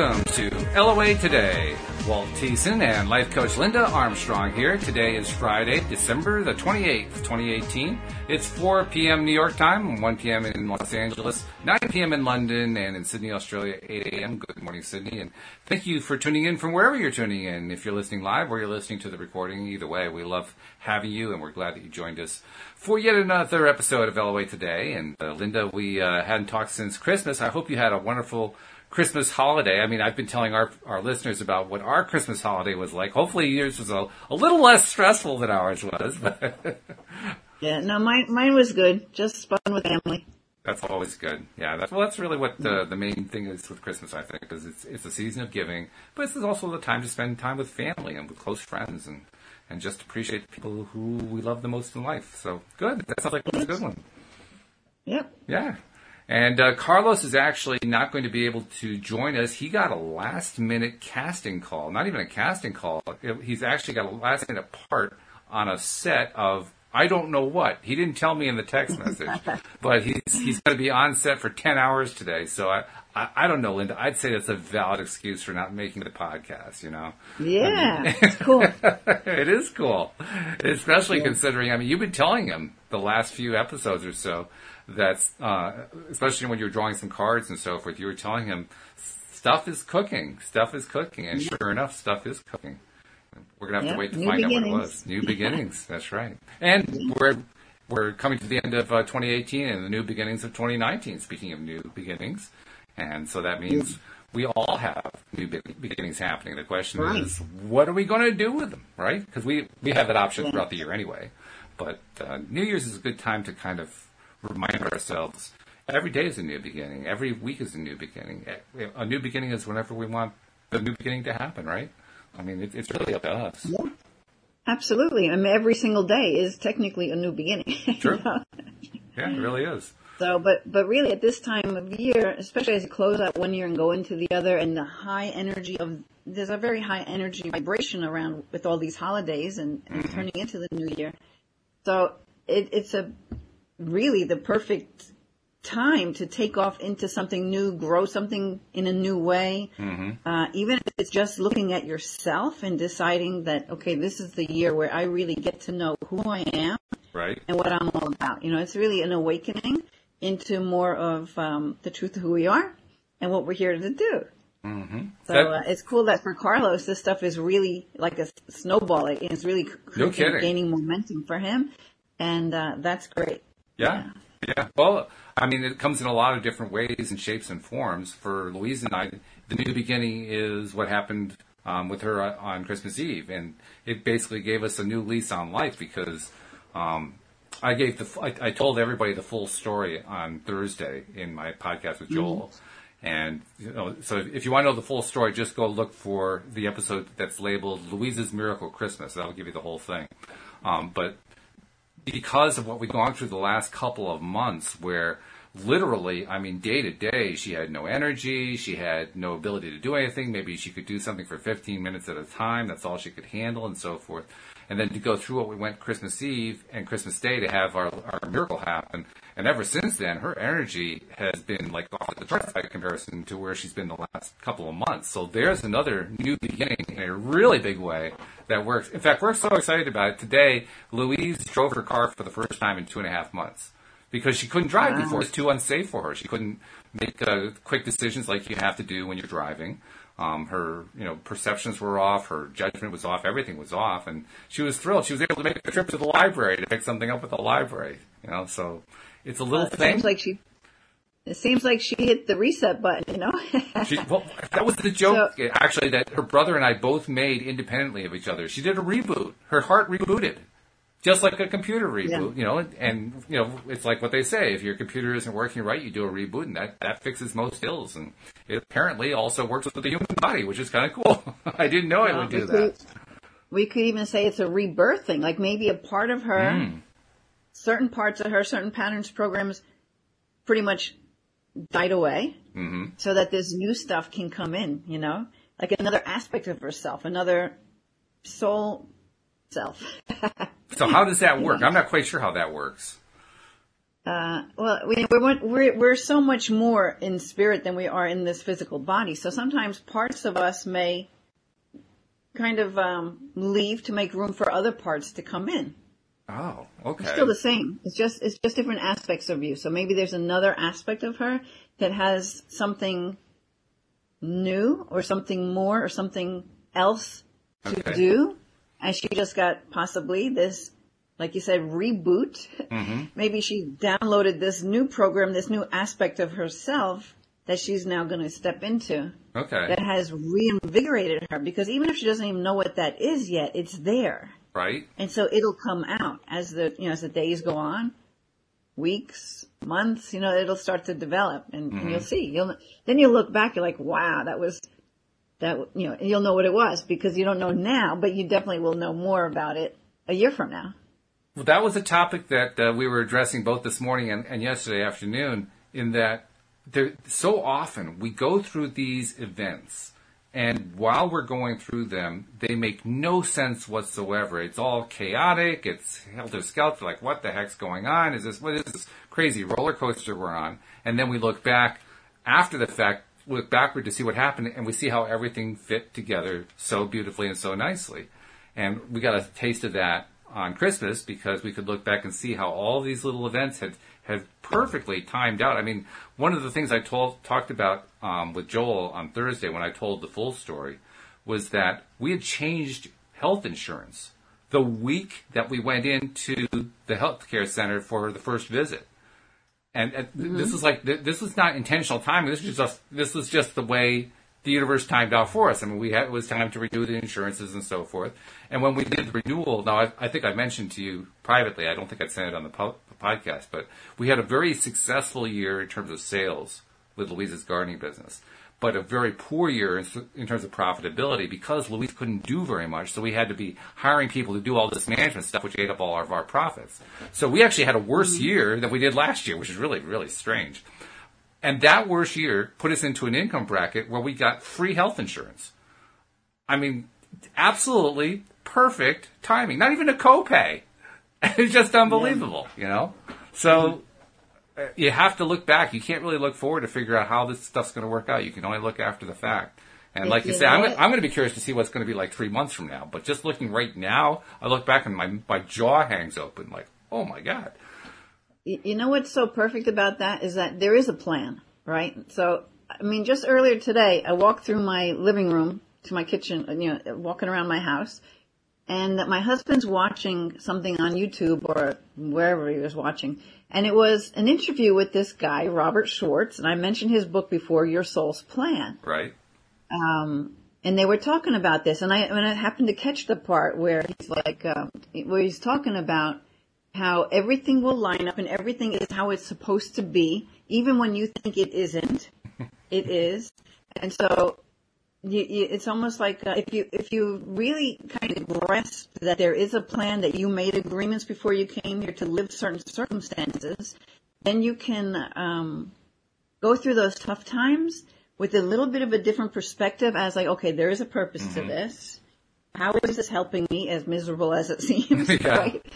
Welcome to LOA Today. Walt Thiessen and life coach Linda Armstrong here. Today is Friday, December the 28th, 2018. It's 4 p.m. New York time, 1 p.m. in Los Angeles, 9 p.m. in London, and in Sydney, Australia, 8 a.m. Good morning, Sydney. And thank you for tuning in from wherever you're tuning in. If you're listening live or you're listening to the recording, either way, we love having you and we're glad that you joined us for yet another episode of LOA Today. And uh, Linda, we uh, hadn't talked since Christmas. I hope you had a wonderful Christmas holiday. I mean, I've been telling our, our listeners about what our Christmas holiday was like. Hopefully yours was a, a little less stressful than ours was. yeah, no, mine, mine was good. Just fun with family. That's always good. Yeah, that's, well, that's really what the, the main thing is with Christmas, I think, because it's, it's a season of giving, but it's also the time to spend time with family and with close friends and, and just appreciate the people who we love the most in life. So good. That sounds like a good one. Yep. Yeah. And uh, Carlos is actually not going to be able to join us. He got a last minute casting call. Not even a casting call. He's actually got a last minute part on a set of I don't know what. He didn't tell me in the text message, but he's he's going to be on set for ten hours today. So I, I, I don't know, Linda. I'd say that's a valid excuse for not making the podcast. You know? Yeah, I mean, cool. it is cool, especially yeah. considering. I mean, you've been telling him the last few episodes or so that's uh, especially when you're drawing some cards and so forth. You were telling him stuff is cooking, stuff is cooking, and sure enough, stuff is cooking. We're gonna have yep. to wait to find beginnings. out what it was. New beginnings. That's right. And we're we're coming to the end of uh, 2018 and the new beginnings of 2019. Speaking of new beginnings, and so that means we all have new beginnings happening. The question right. is, what are we going to do with them, right? Because we we have that option yeah. throughout the year anyway. But uh, New Year's is a good time to kind of remind ourselves every day is a new beginning. Every week is a new beginning. A new beginning is whenever we want the new beginning to happen, right? I mean, it, it's really up to us. Yeah. Absolutely. I mean, every single day is technically a new beginning. True. you know? Yeah, it really is. So, but but really, at this time of year, especially as you close out one year and go into the other, and the high energy of there's a very high energy vibration around with all these holidays and, and mm-hmm. turning into the new year. So it, it's a really the perfect time to take off into something new, grow something in a new way. Mm-hmm. Uh, even if it's just looking at yourself and deciding that, okay, this is the year where I really get to know who I am right. and what I'm all about. You know, it's really an awakening into more of um, the truth of who we are and what we're here to do. Mm-hmm. So uh, it's cool that for Carlos, this stuff is really like a snowball. It's really no gaining momentum for him, and uh, that's great. Yeah. Yeah. Well, I mean, it comes in a lot of different ways and shapes and forms. For Louise and I, the new beginning is what happened um, with her on Christmas Eve, and it basically gave us a new lease on life because um, I gave the I, I, told everybody the full story on Thursday in my podcast with Joel. Mm-hmm. And you know, so if you want to know the full story, just go look for the episode that's labeled "Louise's Miracle Christmas." That'll give you the whole thing. Um, but because of what we've gone through the last couple of months where literally, I mean, day to day, she had no energy. She had no ability to do anything. Maybe she could do something for 15 minutes at a time. That's all she could handle and so forth. And then to go through what we went Christmas Eve and Christmas Day to have our, our miracle happen. And ever since then, her energy has been like off the charts by comparison to where she's been the last couple of months. So there's another new beginning in a really big way that works. In fact, we're so excited about it. Today, Louise drove her car for the first time in two and a half months because she couldn't drive wow. before. It was too unsafe for her. She couldn't make uh, quick decisions like you have to do when you're driving. Um, her, you know, perceptions were off. Her judgment was off. Everything was off, and she was thrilled. She was able to make a trip to the library to pick something up at the library. You know, so it's a little well, thing. Seems like she. It seems like she hit the reset button. You know. she, well, that was the joke, so, actually, that her brother and I both made independently of each other. She did a reboot. Her heart rebooted just like a computer reboot, yeah. you know, and, you know, it's like what they say, if your computer isn't working right, you do a reboot and that, that fixes most ills. And it apparently also works with the human body, which is kind of cool. I didn't know well, it would do that. Could, we could even say it's a rebirthing, like maybe a part of her, mm. certain parts of her, certain patterns, programs pretty much died away mm-hmm. so that this new stuff can come in, you know, like another aspect of herself, another soul self. So how does that work? I'm not quite sure how that works. Uh, well, we, we're, we're, we're so much more in spirit than we are in this physical body. So sometimes parts of us may kind of um, leave to make room for other parts to come in. Oh, okay. It's still the same. It's just it's just different aspects of you. So maybe there's another aspect of her that has something new or something more or something else to Okay. do, and she just got possibly this, like you said, reboot. Mm-hmm. Maybe she downloaded this new program, this new aspect of herself that she's now going to step into Okay. that has reinvigorated her. Because even if she doesn't even know what that is yet, it's there. Right. And so it'll come out as the, you know, as the days go on, weeks, months, you know, it'll start to develop and, and you'll see, you'll, then you'll look back, you're like, wow, that was, that, you know, you'll know what it was because you don't know now, but you definitely will know more about it a year from now. Well, that was a topic that uh, we were addressing both this morning and, and yesterday afternoon. In that, there so often we go through these events, and while we're going through them, they make no sense whatsoever. It's all chaotic. It's helter skelter. Like, what the heck's going on? Is this what is this crazy roller coaster we're on? And then we look back after the fact, look backward to see what happened, and we see how everything fit together so beautifully and so nicely. And we got a taste of that on Christmas because we could look back and see how all these little events had had perfectly timed out. I mean, one of the things I told talked about um, with Joel on Thursday when I told the full story was that we had changed health insurance the week that we went into the healthcare center for the first visit. And, and th- this mm-hmm. was like th- this was not intentional timing. This was just this was just the way the universe timed out for us. I mean, we had it was time to renew the insurances and so forth. And when we did the renewal, now I, I think I mentioned to you privately. I don't think I'd said it on the, po- the podcast, but we had a very successful year in terms of sales with Louise's gardening business, but a very poor year in, terms of profitability because Louise couldn't do very much. So we had to be hiring people to do all this management stuff, which ate up all of our profits. So we actually had a worse mm-hmm. year than we did last year, which is really really strange. And that worse year put us into an income bracket where we got free health insurance. I mean, absolutely perfect timing. Not even a copay. It's just unbelievable, you know? So you have to look back. You can't really look forward to figure out how this stuff's going to work out. You can only look after the fact. And like you You say, I'm? I'm going to be curious to see what's going to be like three months from now. But just looking right now, I look back and my, my jaw hangs open like, oh my God. You know what's so perfect about that is that there is a plan, right? So, I mean, just earlier today, I walked through my living room to my kitchen, you know, walking around my house, and that my husband's watching something on YouTube or wherever he was watching, and it was an interview with this guy, Robert Schwartz, and I mentioned his book before, Your Soul's Plan Right? um, and they were talking about this, and I, and I happened to catch the part where he's like, um, where he's talking about how everything will line up and everything is how it's supposed to be, even when you think it isn't. it is, and so you, you, it's almost like uh, if you if you really kind of grasp that there is a plan that you made agreements before you came here to live certain circumstances, then you can um, go through those tough times with a little bit of a different perspective as like, okay, there is a purpose to this. How is this helping me, as miserable as it seems, Yeah. right?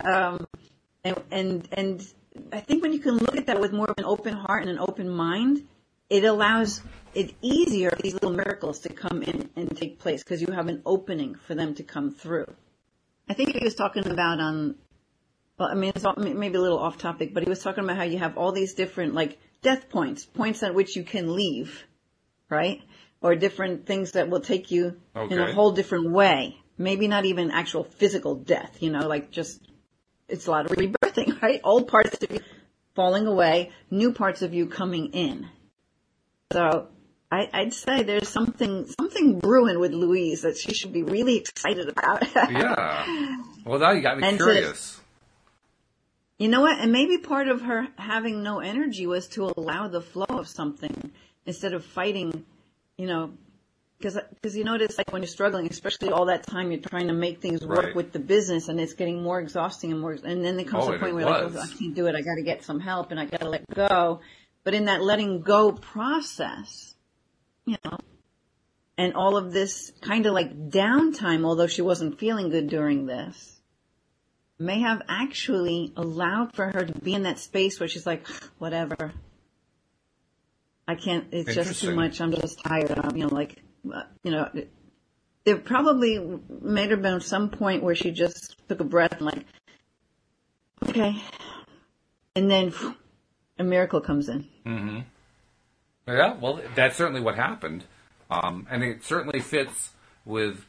Um, and, and, and I think when you can look at that with more of an open heart and an open mind, it allows it easier for these little miracles to come in and take place because you have an opening for them to come through. I think he was talking about on well, I mean, it's all, maybe a little off topic, but he was talking about how you have all these different, like, death points, points at which you can leave, right? Or different things that will take you in a whole different way. Maybe not even actual physical death, you know, like just, it's a lot of rebirthing, right? Old parts of you falling away, new parts of you coming in. So, I, I'd say there's something, something brewing with Louise that she should be really excited about. Yeah. Well, now you got me And to- curious. You know what? And maybe part of her having no energy was to allow the flow of something instead of fighting, you know, because because you notice like when you're struggling, especially all that time you're trying to make things work Right. with the business, and it's getting more exhausting and more. And then there comes Oh, a point where you're like, oh, I can't do it. I got to get some help, and I got to let go. But in that letting go process, you know, and all of this kind of like downtime, although she wasn't feeling good during this, may have actually allowed for her to be in that space where she's like, whatever. I can't, it's just too much. I'm just tired. I'm, you know, like, uh, you know, it- there probably may have been some point where she just took a breath and like, okay. And then a miracle comes in. Yeah, well, that's certainly what happened, um, and it certainly fits with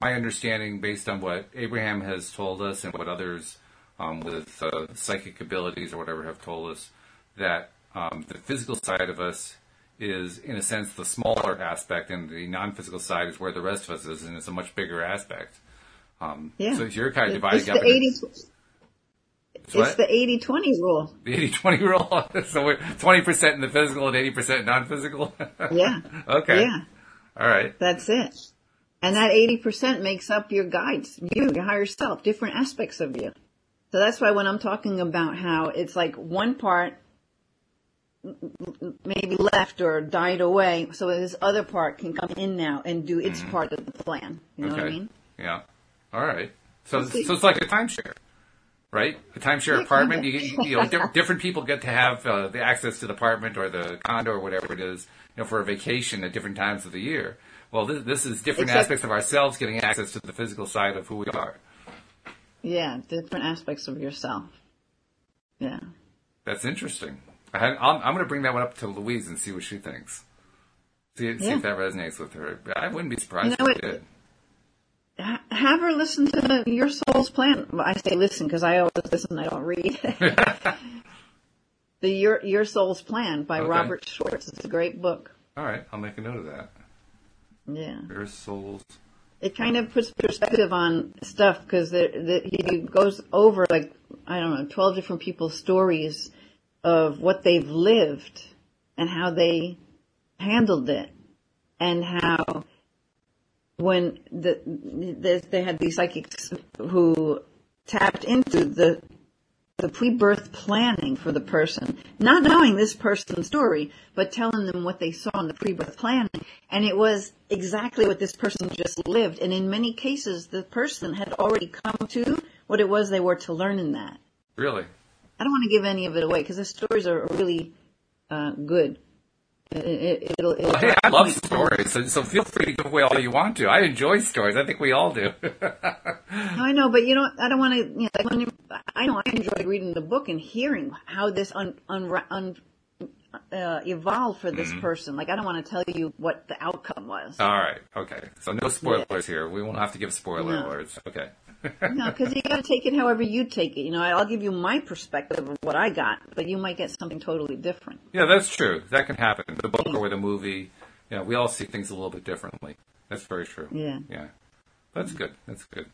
my understanding based on what Abraham has told us and what others um, with uh, psychic abilities or whatever have told us that um, the physical side of us is, in a sense, the smaller aspect, and the non-physical side is where the rest of us is, and it's a much bigger aspect. Um, Yeah. So you're kind of dividing the up. 80, It's it's the 80-20 rule. the 80-20 rule. so we're 20% in the physical and 80% non-physical. Yeah. okay. Yeah. All right. That's it. And that 80% makes up your guides, you, your higher self, different aspects of you. So that's why when I'm talking about how it's like one part maybe left or died away, so this other part can come in now and do its mm-hmm. part of the plan. You know okay. what I mean? Yeah. All right. So, so it's like a timeshare, right? A timeshare apartment, you, you know, di- different people get to have uh, the access to the apartment or the condo or whatever it is, you know, for a vacation at different times of the year. Well, this, this is different Except- aspects of ourselves getting access to the physical side of who we are. Yeah, different aspects of yourself. Yeah. That's interesting. I had, I'm, I'm going to bring that one up to Louise and see what she thinks. See, see Yeah. if that resonates with her. I wouldn't be surprised You know if it what? did. Ha- Have her listen to the, Your Soul's Plan. I say listen because I always listen, I don't read. the Your, Your Soul's Plan by Okay. Robert Schwartz. It's a great book. All right, I'll make a note of that. Yeah. Your souls. It kind of puts perspective on stuff because he goes over like, I don't know, 12 different people's stories of what they've lived and how they handled it and how when the, the they had these psychics who tapped into the the pre-birth planning for the person, not knowing this person's story, but telling them what they saw in the pre-birth planning. And it was exactly what this person just lived. And in many cases, the person had already come to what it was they were to learn in that. Really? I don't want to give any of it away because the stories are really uh, good. It, it, it'll, it'll Hey, I love stories, so, so feel free to give away all you want to. I enjoy stories. I think we all do. I know, but you know, I don't want to. You know, you, I know I enjoy reading the book and hearing how this un, un, un uh, evolved for Mm-hmm. this person. Like I don't want to tell you what the outcome was. all right. Okay. So no spoilers here. We won't have to give spoiler No. alerts. Okay. No, because you got to take it however you take it. You know, I'll give you my perspective of what I got, but you might get something totally different. Yeah, that's true. That can happen. The book or the movie. You know, we all see things a little bit differently. That's very true. Yeah. Yeah. That's good. That's good.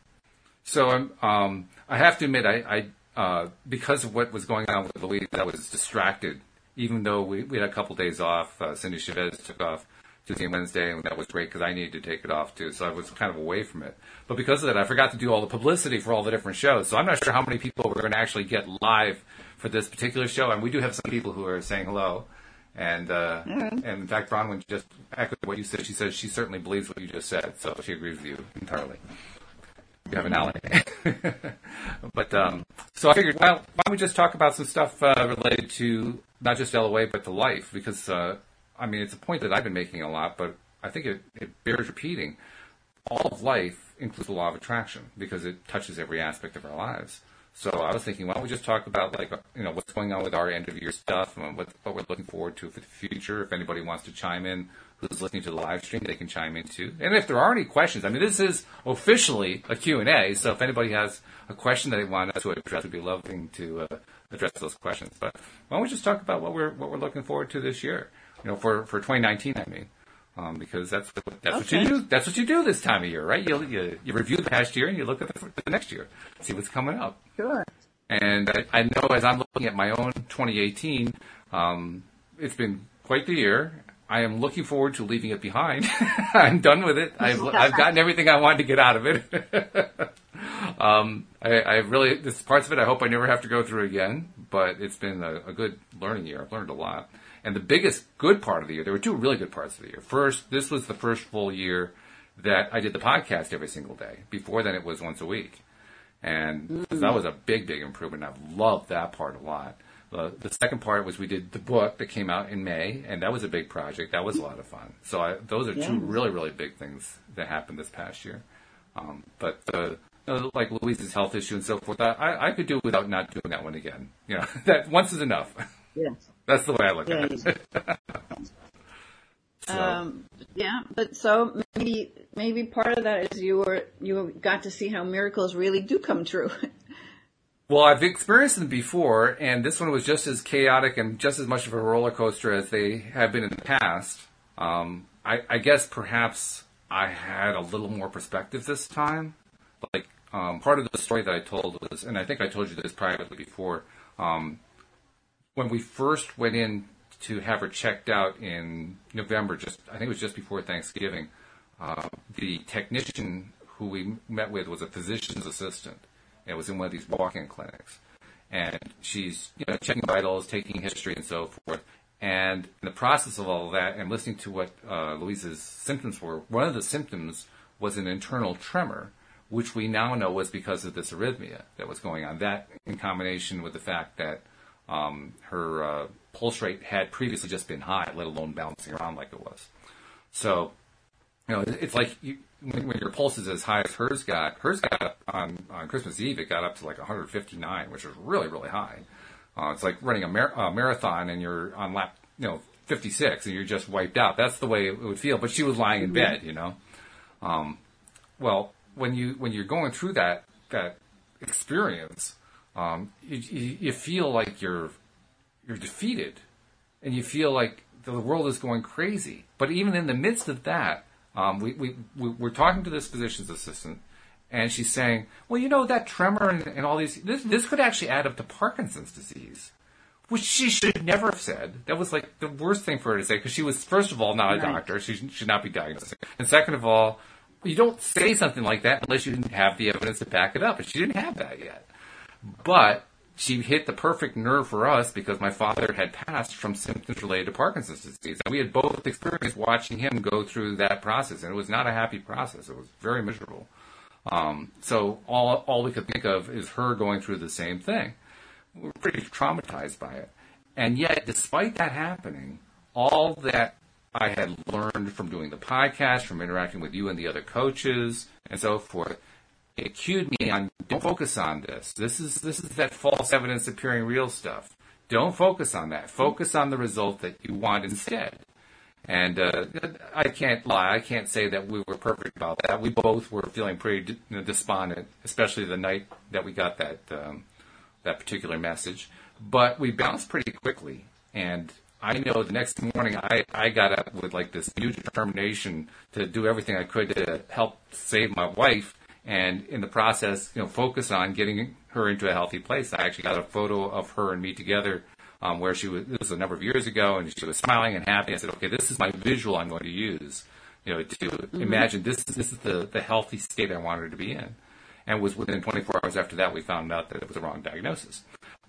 So um, um, I have to admit, I, I uh, because of what was going on with Louise, I was distracted. Even though we, we had a couple days off, uh, Cindy Chavez took off Tuesday and Wednesday, and that was great because I needed to take it off too. So I was kind of away from it. But because of that, I forgot to do all the publicity for all the different shows. So I'm not sure how many people we're going to actually get live for this particular show. And we do have some people who are saying hello. And uh, and in fact, Bronwyn just echoed what you said. She says she certainly believes what you just said, so she agrees with you entirely. You have an ally. but um, so I figured, well, why don't we just talk about some stuff uh, related to not just LOA but to life? Because uh, I mean, it's a point that I've been making a lot, but I think it, it bears repeating. All of life includes the law of attraction because it touches every aspect of our lives. So I was thinking, why don't we just talk about like you know what's going on with our end of year stuff and what what we're looking forward to for the future. If anybody wants to chime in, who's listening to the live stream, they can chime in too. And if there are any questions, I mean, this is officially a Q and A. So if anybody has a question that they want us to address, we'd be loving to uh, address those questions. But why don't we just talk about what we're what we're looking forward to this year? You know, for for 2019, I mean. Um, because that's what, that's what you do. That's what you do this time of year, right? You you, you review the past year and you look at the, the next year, see what's coming up. Sure. And I, I know as I'm looking at my own 2018, um, it's been quite the year. I am looking forward to leaving it behind. I'm done with it. I've, I've gotten everything I wanted to get out of it. um, I, I really, this parts of it I hope I never have to go through again, but it's been a, a good learning year. I've learned a lot. And the biggest good part of the year, there were two really good parts of the year. First, this was the first full year that I did the podcast every single day. Before then, it was once a week. and mm-hmm. that was a big, big improvement. I loved that part a lot. Uh, the second part was we did the book that came out in May, and that was a big project. That was a lot of fun. So I, those are two really, really big things that happened this past year. Um, but uh, like Louise's health issue and so forth, I, I could do without not doing that one again. You know, that once is enough. Yes. That's the way I look yeah, at it. so. um, yeah, but so maybe maybe part of that is you were you got to see how miracles really do come true. Well, I've experienced them before, and this one was just as chaotic and just as much of a roller coaster as they have been in the past. Um, I, I, guess perhaps I had a little more perspective this time. Like um, part of the story that I told was, and I think I told you this privately before. Um, when we first went in to have her checked out in November, just I think it was just before Thanksgiving, uh, the technician who we met with was a physician's assistant it was in one of these walk-in clinics, and she's you know checking vitals, taking history, and so forth. And in the process of all of that, and listening to what uh, Louise's symptoms were, one of the symptoms was an internal tremor, which we now know was because of this arrhythmia that was going on. That, in combination with the fact that um, her uh, pulse rate had previously just been high, let alone bouncing around like it was. So, you know, it's like you, when, when, your pulse is as high as hers got, hers got on on Christmas Eve. It got up to like 159, which is really really high. Uh, it's like running a, mar- a, marathon and you're on lap, you know, 56 and you're just wiped out. That's the way it would feel. But she was lying in bed, you know. Um, well, when you when you're going through that that experience, um, you, you, you feel like you're you're defeated, and you feel like the world is going crazy. But even in the midst of that, um, we, we, we, are talking to this physician's assistant, and she's saying, well, you know, that tremor and, and all these, this, this could actually add up to Parkinson's disease, which she should never have said. That was like the worst thing for her to say, because she was, first of all, not a right. doctor. She should not be diagnosing. And second of all, you don't say something like that unless you have the evidence to back it up, and she didn't have that yet. But she hit the perfect nerve for us because my father had passed from symptoms related to Parkinson's disease. And we had both experienced watching him go through that process, and it was not a happy process. It was very miserable. Um, so all all we could think of is her going through the same thing. We were pretty traumatized by it, and yet, despite that happening, all that I had learned from doing the podcast, from interacting with you and the other coaches, and so forth, it cued me on don't focus on this. This is this is that false evidence appearing real stuff. Don't focus on that. Focus on the result that you want instead. And uh, I can't lie. I can't say that we were perfect about that. We both were feeling pretty despondent, especially the night that we got that um, that particular message. But we bounced pretty quickly, and I know the next morning I, I got up with like this new determination to do everything I could to help save my wife and in the process, you know, focus on getting her into a healthy place. I actually got a photo of her and me together um, where she was, this was a number of years ago, and she was smiling and happy. I said, okay, this is my visual I'm going to use, you know, to mm-hmm. imagine this, this is the, the healthy state I want her to be in. And it was within 24 hours after that we found out that it was a wrong diagnosis.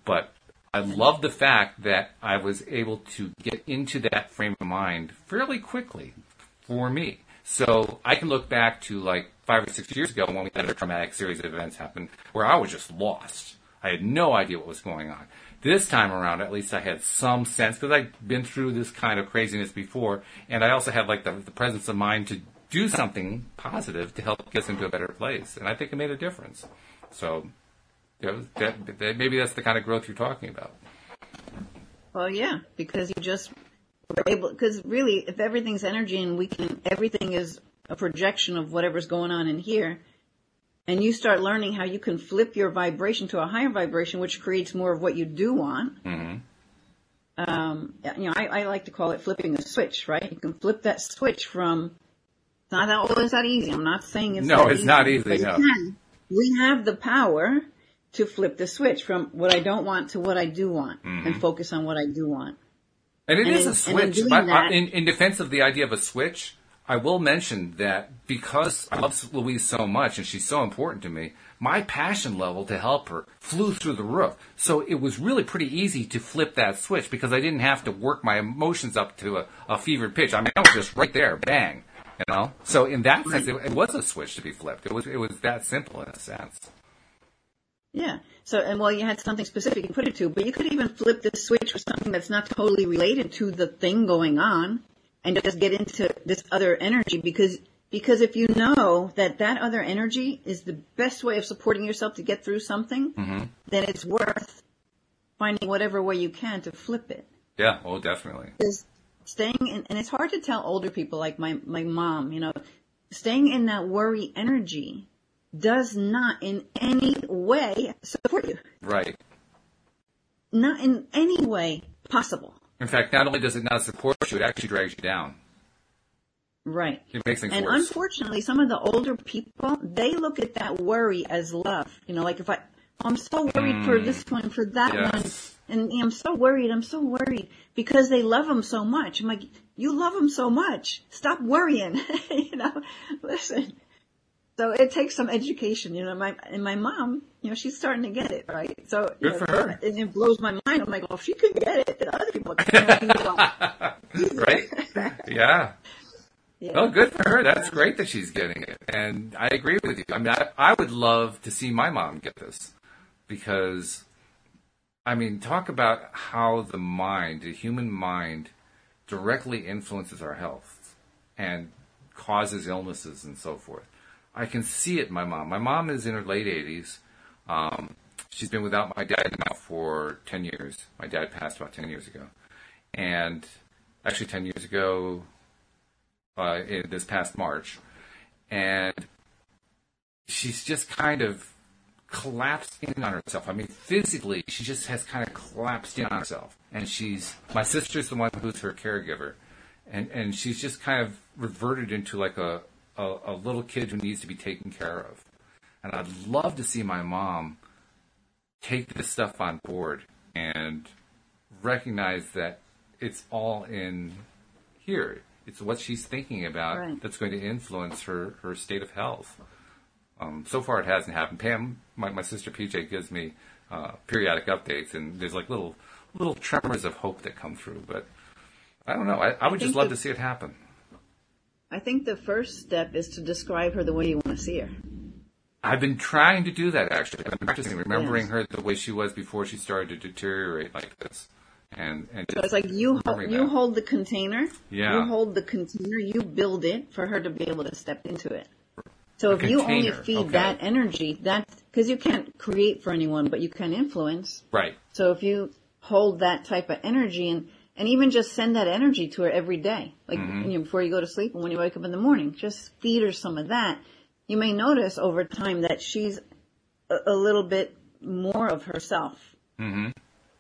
But I love the fact that I was able to get into that frame of mind fairly quickly for me. So I can look back to like five or six years ago when we had a traumatic series of events happen where I was just lost. I had no idea what was going on. This time around, at least I had some sense because I'd been through this kind of craziness before, and I also had like the, the presence of mind to do something positive to help get us into a better place, and I think it made a difference. So, know, that, that, maybe that's the kind of growth you're talking about. Well, yeah, because you just were able. Because really, if everything's energy and we can, everything is a projection of whatever's going on in here, and you start learning how you can flip your vibration to a higher vibration, which creates more of what you do want. Mm-hmm. Um, you know, I, I, like to call it flipping a switch, right? You can flip that switch from. It's not always that easy. I'm not saying it's no, it's easy, not easy. No. Can. We have the power to flip the switch from what I don't want to what I do want, mm-hmm. and focus on what I do want. And it and is in, a switch. In, that, in, in defense of the idea of a switch, I will mention that because I love Louise so much and she's so important to me, my passion level to help her flew through the roof. So it was really pretty easy to flip that switch because I didn't have to work my emotions up to a, a fevered pitch. I mean, I was just right there, bang, you know. So in that sense, it, it was a switch to be flipped. It was it was that simple in a sense. Yeah. So, and well, you had something specific you put it to, but you could even flip the switch with something that's not totally related to the thing going on and just get into this other energy because, because if you know that that other energy is the best way of supporting yourself to get through something, Mm-hmm. then it's worth finding whatever way you can to flip it. Yeah. Oh, definitely. Because staying in, and it's hard to tell older people like my, my mom, you know, staying in that worry energy does not in any way support you. Right. Not in any way possible. In fact, not only does it not support you, it actually drags you down. Right. It makes things And worse. unfortunately, some of the older people, they look at that worry as love. You know, like if I, I'm so worried for this one, for that Mm. Yes. one, and I'm so worried, I'm so worried because they love them so much. I'm like, you love them so much. Stop worrying. you know, listen. So it takes some education, you know, my, and my mom, you know, she's starting to get it, right? So, Good know, for her. And it blows my mind. I'm like, well, if she could get it, then other people can. Right? Yeah. yeah. Oh, good for her. That's great that she's getting it. And I agree with you. I mean, I, I would love to see my mom get this because, I mean, talk about how the mind, the human mind, directly influences our health and causes illnesses and so forth. I can see it my mom. My mom is in her late 80s. Um, she's been without my dad now for 10 years. My dad passed about 10 years ago. And actually, 10 years ago, uh, in this past March, and she's just kind of collapsed in on herself. I mean, physically, she just has kind of collapsed in on herself. And she's my sister's the one who's her caregiver, and and she's just kind of reverted into like a a, a little kid who needs to be taken care of. And I'd love to see my mom take this stuff on board and recognize that it's all in here. It's what she's thinking about Right. that's going to influence her, her state of health. Um, so far, it hasn't happened. Pam, my, my sister PJ, gives me uh, periodic updates, and there's like little little tremors of hope that come through. But I don't know. I, I would just love the- to see it happen. I think the first step is to describe her the way you want to see her. I've been trying to do that actually. I'm practicing, remembering her the way she was before she started to deteriorate like this, and and So it's like you hold, you that. hold the container. Yeah. You hold the container. You build it for her to be able to step into it. So A if you only feed okay. that energy, that because you can't create for anyone, but you can influence. right. So if you hold that type of energy and and even just send that energy to her every day, like Mm-hmm. you know, before you go to sleep and when you wake up in the morning, just feed her some of that. You may notice over time that she's a, a little bit more of herself, Mm-hmm.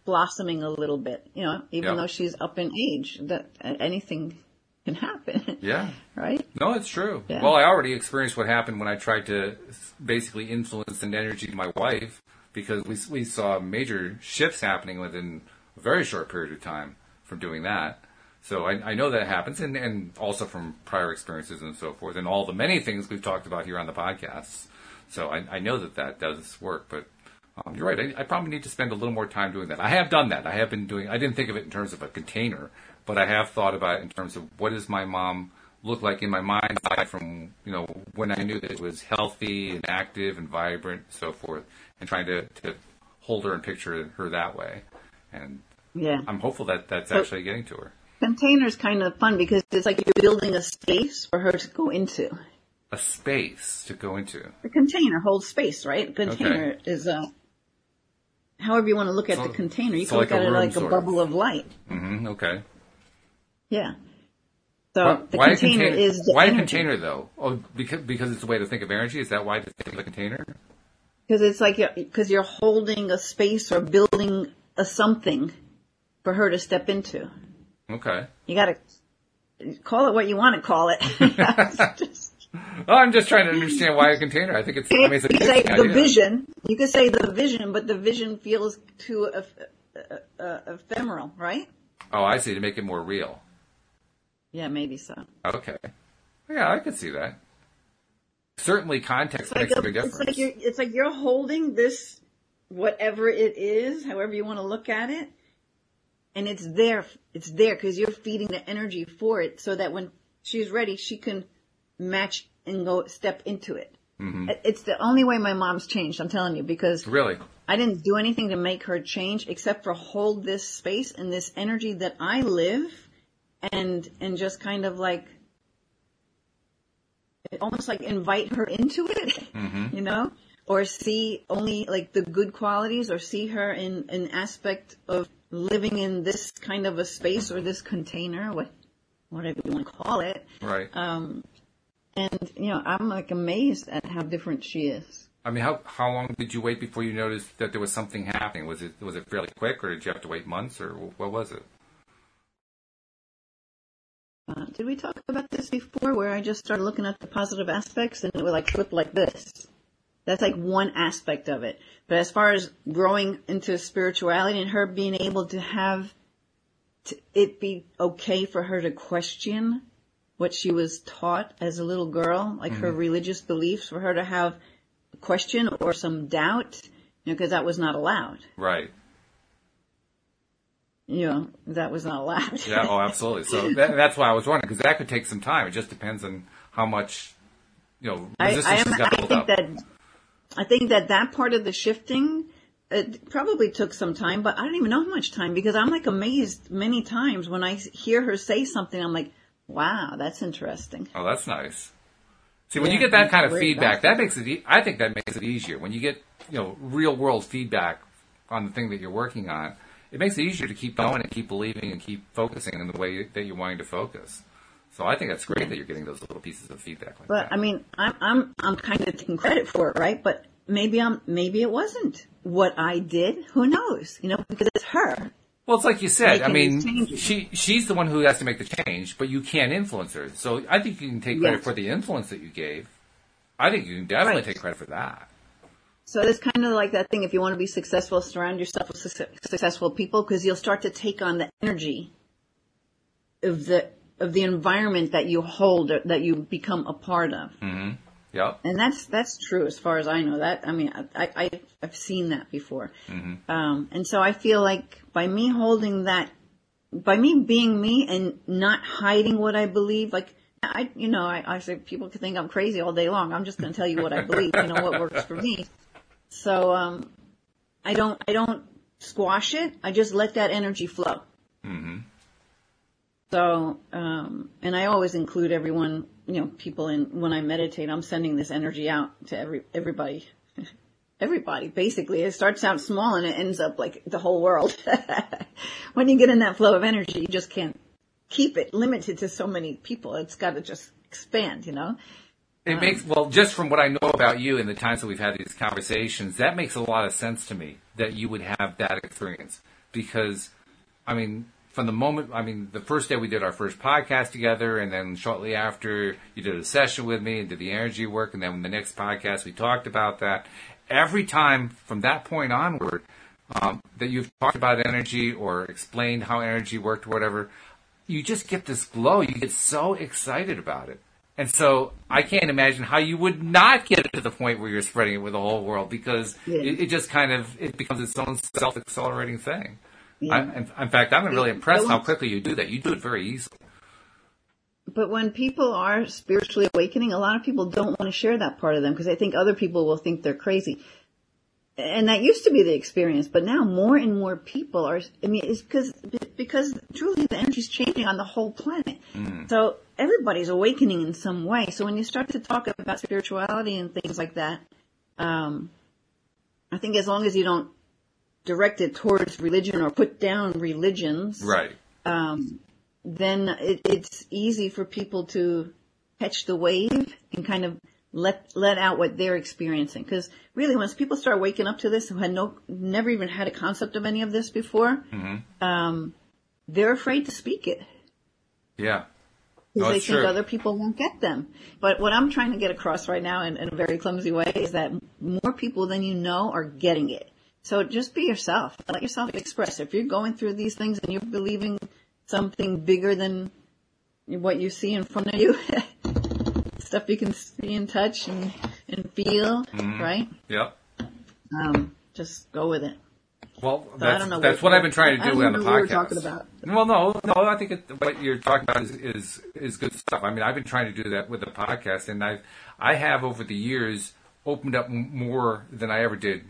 blossoming a little bit. You know, even Yeah. though she's up in age, that anything can happen. Yeah. right? No, it's true. Yeah. Well, I already experienced what happened when I tried to basically influence and energy my wife because we we saw major shifts happening within a very short period of time from doing that. So I, I know that happens, and, and also from prior experiences and so forth, and all the many things we've talked about here on the podcast. So I, I know that that does work, but um, you're right. I, I probably need to spend a little more time doing that. I have done that. I have been doing. I didn't think of it in terms of a container, but I have thought about it in terms of what does my mom look like in my mind's eye from you know when I knew that it was healthy and active and vibrant, and so forth, and trying to, to hold her and picture her that way. And Yeah. I'm hopeful that that's So- actually getting to her. Container's kind of fun because it's like you're building a space for her to go into. A space to go into. The container holds space, right? Container is a, however you want to look at So- the container. You so can look like a at it like a sort of. bubble of light. Mm-hmm, Okay. Yeah. So Why, the why container, container? is the why a container though? Oh, because because it's a way to think of energy. Is that why to think of a container? Because it's like you're, because you're holding a space or building a something for her to step into. Okay. You got to call it what you want to call it. Just- Oh, I'm just trying to understand why a container. I think it's. I mean, it's say the idea. vision. You could say the vision, but the vision feels too eph- uh, uh, ephemeral, right? Oh, I see. To make it more real. Yeah, maybe so. Okay. Yeah, I could see that. Certainly, context like, makes a big it's difference. like you're it's like you're holding this whatever it is, however you want to look at it, and it's there. It's there because you're feeding the energy for it, so that when she's ready, she can match and go step into it. Mm-hmm. It- It's the only way my mom's changed. I'm telling you because Really? I didn't do anything to make her change except for hold this space and this energy that I live and and just kind of like almost like invite her into it, mm-hmm. you know? Or see only like the good qualities or see her in an aspect of living in this kind of a space or this container, what whatever you want to call it. Right. Um and you know, I'm like amazed at how different she is. I mean, how how long did you wait before you noticed that there was something happening? Was it was it fairly quick, or did you have to wait months, or what was it? Uh, did we talk about this before where I just started looking at the positive aspects and it would like flip like this? That's like one aspect of it. But as far as growing into spirituality and her being able to have to, it be okay for her to question what she was taught as a little girl, like her mm-hmm. religious beliefs, for her to have a question or some doubt, you know, because that was not allowed. Right. You know, that was not allowed. Yeah. Oh, absolutely. So that, that's why I was wondering because that could take some time. It just depends on how much you know I, resistance I, am, she's got I built think up. that I think that that part of the shifting it probably took some time, but I don't even know how much time because I'm like amazed many times when I hear her say something. I'm like, wow, that's interesting. Oh, that's nice. See, when Yeah, you get that kind of feedback, that makes it. E- I think that makes it easier. When you get you know real world feedback on the thing that you're working on, it makes it easier to keep going and keep believing and keep focusing in the way that you're wanting to focus. So I think that's great that you're getting those little pieces of feedback like But that. I mean, I'm I'm I'm kind of taking credit for it, right? But maybe I'm maybe it wasn't what I did. Who knows? You know, because it's her. Well, it's like you said. I mean, she she's the one who has to make the change, but you can't influence her. So I think you can take credit Yes. for the influence that you gave. I think you can definitely Right. take credit for that. So it's kind of like that thing. If you want to be successful, surround yourself with suc- successful people because you'll start to take on the energy of the of the environment that you hold or that you become a part of. Yep. And that's that's true as far as I know. That I mean, I, I I've seen that before. Um, and so I feel like by me holding that, by me being me and not hiding what I believe, like I, you know, I, I say people can think I'm crazy all day long. I'm just going to tell you what I believe. You know what works for me. So um, I don't I don't squash it. I just let that energy flow. So, um, and I always include everyone, you know, people in when I meditate. I'm sending this energy out to every everybody, everybody. Basically, it starts out small and it ends up like the whole world. when you get in that flow of energy, you just can't keep it limited to so many people. It's got to just expand, you know. It makes well, just from what I know about you and the times that we've had these conversations, that makes a lot of sense to me that you would have that experience because, I mean, from the moment, I mean, the first day we did our first podcast together, and then shortly after you did a session with me and did the energy work, and then in the next podcast we talked about that. Every time from that point onward, um, that you've talked about energy or explained how energy worked or whatever, you just get this glow. You get so excited about it. And so I can't imagine how you would not get it to the point where you're spreading it with the whole world because Yeah. it, it just kind of it becomes its own self-accelerating thing. Yeah. I, in, in fact, I'm really impressed how quickly you do that. You do it very easily. But when people are spiritually awakening, a lot of people don't want to share that part of them because they think other people will think they're crazy. And that used to be the experience, but now more and more people are, I mean, it's because, because truly the energy is changing on the whole planet. So everybody's awakening in some way. So when you start to talk about spirituality and things like that, um, I think as long as you don't direct it towards religion or put down religions, Right. um, then it, it's easy for people to catch the wave and kind of let let out what they're experiencing. Because really, once people start waking up to this, who had no, never even had a concept of any of this before, um, they're afraid to speak it Yeah. because No, they think true. other people won't get them. But what I'm trying to get across right now in, in a very clumsy way is that more people than you know are getting it. So just be yourself. Let yourself express. If you're going through these things and you're believing something bigger than what you see in front of you, stuff you can see and touch and, and feel, Mm-hmm. right? Yep. Um, just go with it. Well, So I that's, don't know that's what- what I've been trying to do on the podcast. what we talking about. Well, no, no, I think it, what you're talking about is, is is good stuff. I mean, I've been trying to do that with the podcast, and I've I have over the years opened up more than I ever did.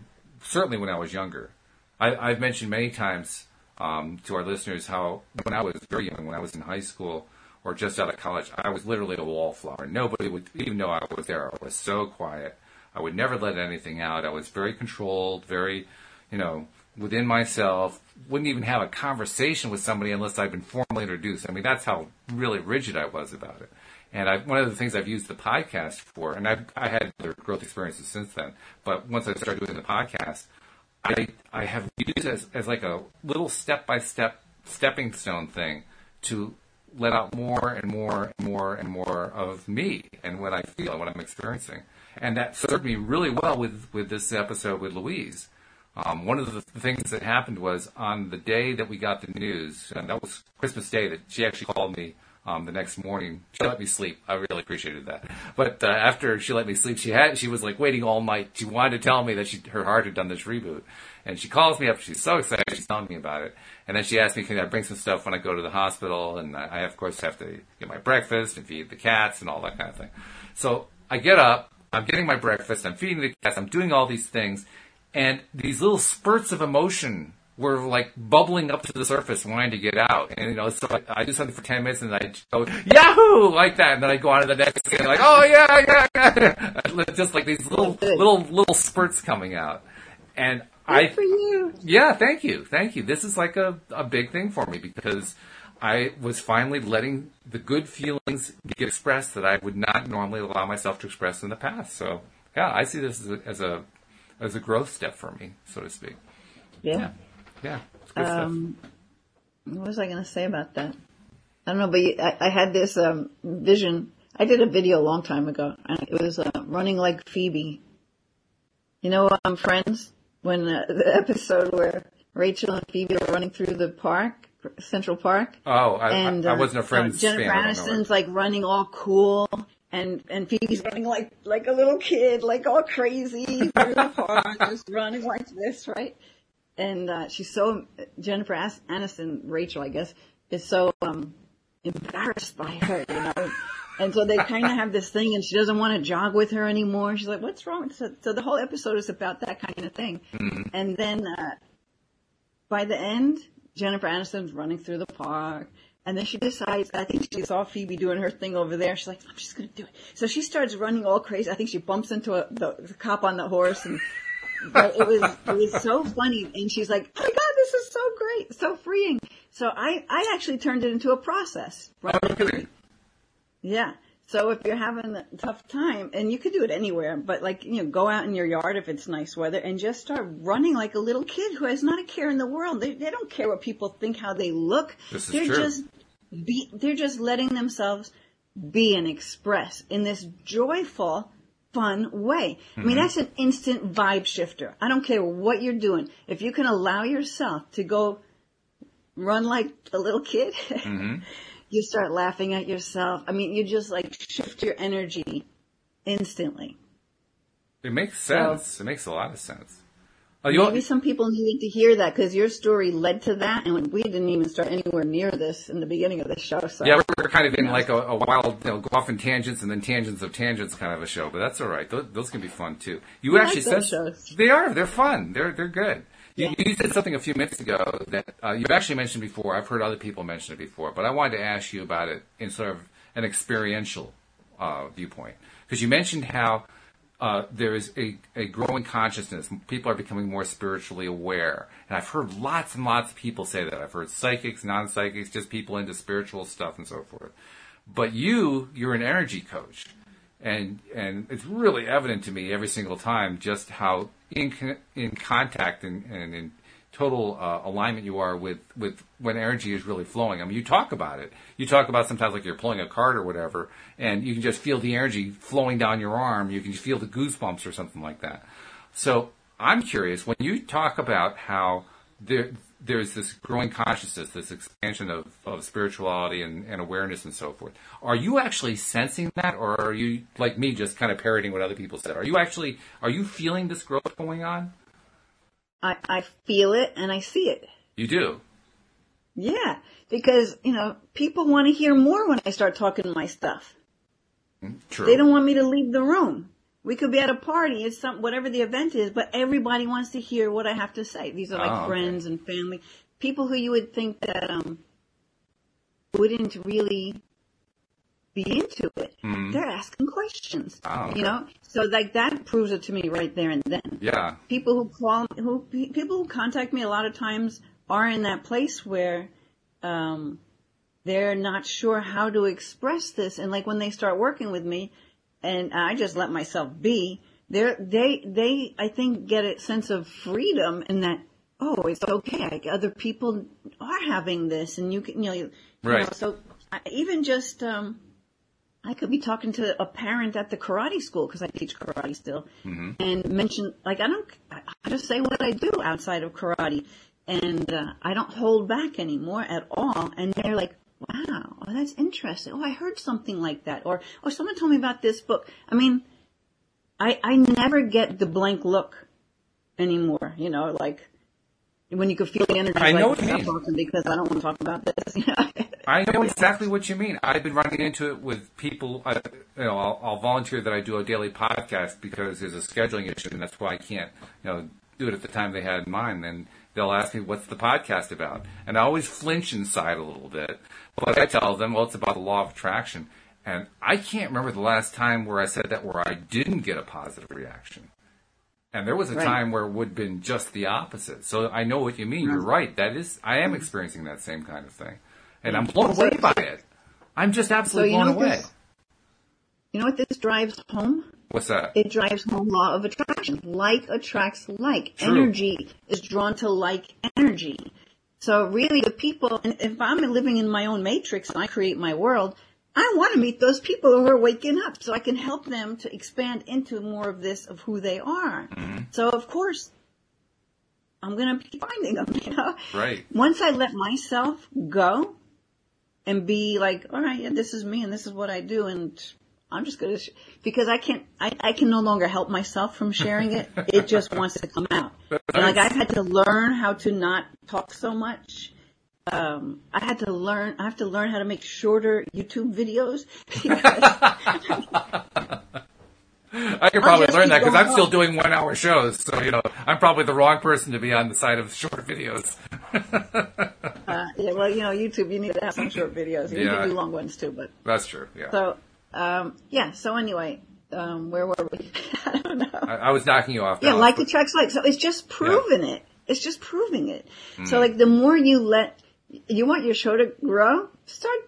Certainly when I was younger, I, I've mentioned many times um, to our listeners how when I was very young, when I was in high school or just out of college, I was literally a wallflower. Nobody would even know I was there. I was so quiet. I would never let anything out. I was very controlled, very, you know, within myself. Wouldn't even have a conversation with somebody unless I'd been formally introduced. I mean, that's how really rigid I was about it. And I, one of the things I've used the podcast for, and I've I had other growth experiences since then, but once I started doing the podcast, I I have used it as, as like a little step by step stepping stone thing to let out more and more and more and more of me and what I feel and what I'm experiencing. And that served me really well with, with this episode with Louise. Um, one of the things that happened was on the day that we got the news, and that was Christmas Day, that she actually called me um, the next morning. She let me sleep. I really appreciated that. But uh, after she let me sleep, she had she was like waiting all night. She wanted to tell me that she, her heart had done this reboot, and she calls me up. She's so excited. She's telling me about it, and then she asked me, "Can I bring some stuff when I go to the hospital?" And I, I of course have to get my breakfast and feed the cats and all that kind of thing. So I get up. I'm getting my breakfast. I'm feeding the cats. I'm doing all these things, and these little spurts of emotion were like bubbling up to the surface, wanting to get out. And you know, so I, I do something for ten minutes, and I go Yahoo like that, and then I go on to the next thing, like oh yeah, yeah, yeah, just like these little little little spurts coming out. And I Good for you. yeah, thank you, thank you. This is like a, a big thing for me because I was finally letting the good feelings get expressed that I would not normally allow myself to express in the past. So yeah, I see this as a as a, as a growth step for me, so to speak. Yeah. Yeah, good Um, what was I going to say about that? I don't know, but I, I had this um, vision. I did a video a long time ago, and it was uh, running like Phoebe. You know, um, Friends, when uh, the episode where Rachel and Phoebe are running through the park, Central Park. Oh, I, and I, I uh, wasn't a Friends uh, Jennifer fan. I don't know Aniston's like running all cool, and and Phoebe's running like like a little kid, like all crazy through the park, just running like this, right? And uh, she's so Jennifer Aniston, Rachel, I guess, is so um embarrassed by her, you know. And so they kind of have this thing, and she doesn't want to jog with her anymore. She's like, "What's wrong?" So, so the whole episode is about that kind of thing. And then uh, by the end, Jennifer Aniston's running through the park. And then she decides, I think she saw Phoebe doing her thing over there. She's like, I'm just going to do it. So she starts running all crazy. I think she bumps into a, the, the cop on the horse and but it was, it was so funny. And she's like, oh my God, this is so great, so freeing. So I, I actually turned it into a process. Oh, no kidding. Yeah. So if you're having a tough time, and you could do it anywhere, but like, you know, go out in your yard if it's nice weather and just start running like a little kid who has not a care in the world. They, they don't care what people think, how they look. This is they're true. just be, they're just letting themselves be and express in this joyful, fun way. I Mm-hmm. mean, that's an instant vibe shifter. I don't care what you're doing. If you can allow yourself to go run like a little kid, Mm-hmm. you start laughing at yourself. I mean, you just like shift your energy instantly. It makes sense. It makes a lot of sense. Oh, you Maybe some people needed to hear that because your story led to that, and we didn't even start anywhere near this in the beginning of the show. So Yeah, we're kind of in like a, a wild, you know, go off in tangents and then tangents of tangents kind of a show, but that's all right. Those, those can be fun too. You I actually like said they are. They're fun. They're they're good. You, Yeah. you said something a few minutes ago that uh, you've actually mentioned before. I've heard other people mention it before, but I wanted to ask you about it in sort of an experiential uh, viewpoint because you mentioned how uh, there is a, a growing consciousness. People are becoming more spiritually aware. And I've heard lots and lots of people say that. I've heard psychics, non psychics, just people into spiritual stuff and so forth. But you, you're an energy coach. And, and it's really evident to me every single time just how in, in contact and, and in total uh, alignment you are with, with when energy is really flowing. I mean, you talk about it. You talk about sometimes like you're pulling a card or whatever, and you can just feel the energy flowing down your arm. You can feel the goosebumps or something like that. So I'm curious when you talk about how there there's this growing consciousness, this expansion of, of spirituality and, and awareness and so forth. Are you actually sensing that, or are you like me, just kind of parroting what other people said? Are you actually are you feeling this growth going on? I, I feel it and I see it. You do. Yeah, because, you know, people want to hear more when I start talking my stuff. True. They don't want me to leave the room. We could be at a party, it's some, whatever the event is, but everybody wants to hear what I have to say. These are like Oh, okay. friends and family, people who you would think that, um, wouldn't really be into it. They're asking questions, Oh, okay. you know? So like that proves it to me right there and then yeah. people who call who people who contact me a lot of times are in that place where um they're not sure how to express this and like when they start working with me and I just let myself be they they they I think get a sense of freedom in that oh it's okay like other people are having this and you can you know, you Right. know so I, even just um I could be talking to a parent at the karate school because I teach karate still, and mention like I don't, I I just say what I do outside of karate, and uh, I don't hold back anymore at all. And they're like, "Wow, oh, that's interesting. Oh, I heard something like that, or oh, someone told me about this book." I mean, I I never get the blank look anymore. You know, like when you could feel the energy. I know like, what you "Stop mean. talking because I don't want to talk about this. I know exactly what you mean. I've been running into it with people. Uh, you know, I'll, I'll volunteer that I do a daily podcast because there's a scheduling issue, and that's why I can't, you know, do it at the time they had in mind. And they'll ask me, "What's the podcast about?" And I always flinch inside a little bit, but I tell them, "Well, it's about the law of attraction." And I can't remember the last time where I said that where I didn't get a positive reaction. And there was a Right. time where it would have been just the opposite. So I know what you mean. You're right. That is, I am experiencing that same kind of thing. And I'm mm-hmm. blown away by it. I'm just absolutely So blown away. this- You know what this drives home? What's that? it drives home law of attraction. Like attracts like. True. Energy is drawn to like energy. So really the people, and if I'm living in my own matrix and I create my world, I want to meet those people who are waking up so I can help them to expand into more of this of who they are. Mm-hmm. So of course, I'm going to be finding them, you know? Right. Once I let myself go and be like, all right, yeah, this is me and this is what I do and I'm just gonna, sh-, because I can't, I, I can no longer help myself from sharing it. It just wants to come out. And like I've had to learn how to not talk so much. Um, I had to learn, I have to learn how to make shorter YouTube videos. I could probably learn that because I'm still doing one hour shows. So, you know, I'm probably the wrong person to be on the side of short videos. Uh, yeah, well, you know, YouTube, you need to have some short videos. You Yeah. need to do long ones too, but That's true. Yeah. so, um, yeah, so anyway, um, where were we? I don't know. I, I was knocking you off. Yeah, like but- attracts like. So it's just proving it. It's just proving it. Hmm. So like the more you let, you want your show to grow, start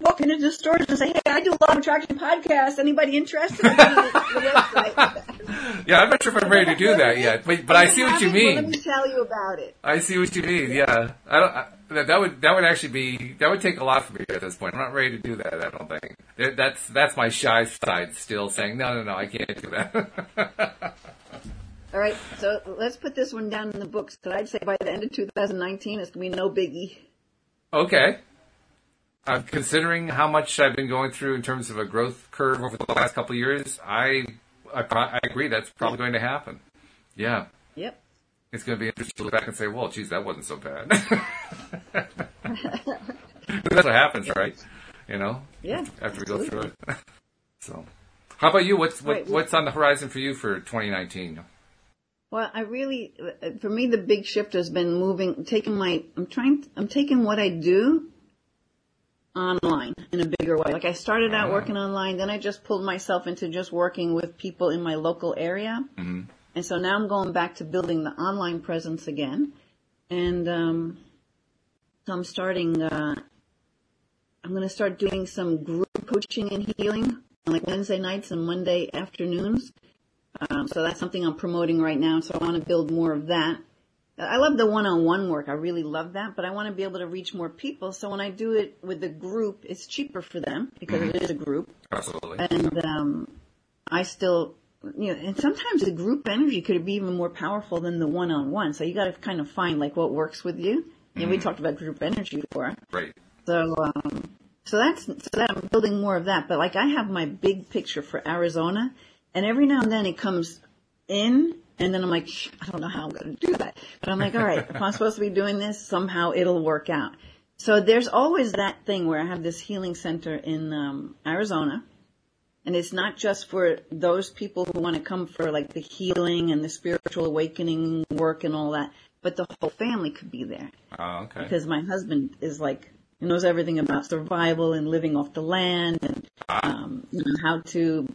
walking into the stores and say, hey, I do a law of attraction podcast. Anybody interested? Go to the, the. Yeah, I'm not sure if I'm ready to do that yet, but but I see what you Well, let mean. me tell you about it. I see what you mean. Yeah, I don't. I, that, that would that would actually be that would take a lot for me at this point. I'm not ready to do that. I don't think that's that's my shy side still saying no, no, no, I can't do that. All right, so let's put this one down in the books. Because I'd say by the end of 2019, it's gonna be no biggie. okay. Uh, considering how much I've been going through in terms of a growth curve over the last couple of years, I I, I agree that's probably going to happen. Yeah. Yep. It's going to be interesting to look back and say, well, geez, that wasn't so bad. That's what happens, right? You know, Yeah. after we go through it. so, how about you? What's what, Right, we- what's on the horizon for you for 2019? Well, I really, for me, the big shift has been moving, taking my, I'm trying, I'm taking what I do online in a bigger way. Like I started out working online, then I just pulled myself into just working with people in my local area. Mm-hmm. And so now I'm going back to building the online presence again. And, um, so I'm starting, uh, I'm going to start doing some group coaching and healing on like Wednesday nights and Monday afternoons. Um, so that's something I'm promoting right now. So I want to build more of that. I love the one-on-one work. I really love that, but I want to be able to reach more people. So when I do it with the group, it's cheaper for them because it is a group. Absolutely. And um, I still, you know, and sometimes the group energy could be even more powerful than the one-on-one. So you got to kind of find like what works with you. And we talked about group energy before. Right. So, um, so that's, so that I'm building more of that. But like I have my big picture for Arizona and every now and then it comes in And then I'm like, I don't know how I'm going to do that. But I'm like, all right, if I'm supposed to be doing this, somehow it'll work out. So there's always that thing where I have this healing center in um, Arizona. And it's not just for those people who want to come for like the healing and the spiritual awakening work and all that, but the whole family could be there Oh, okay. because my husband is like he knows everything about survival and living off the land and um, you know, how to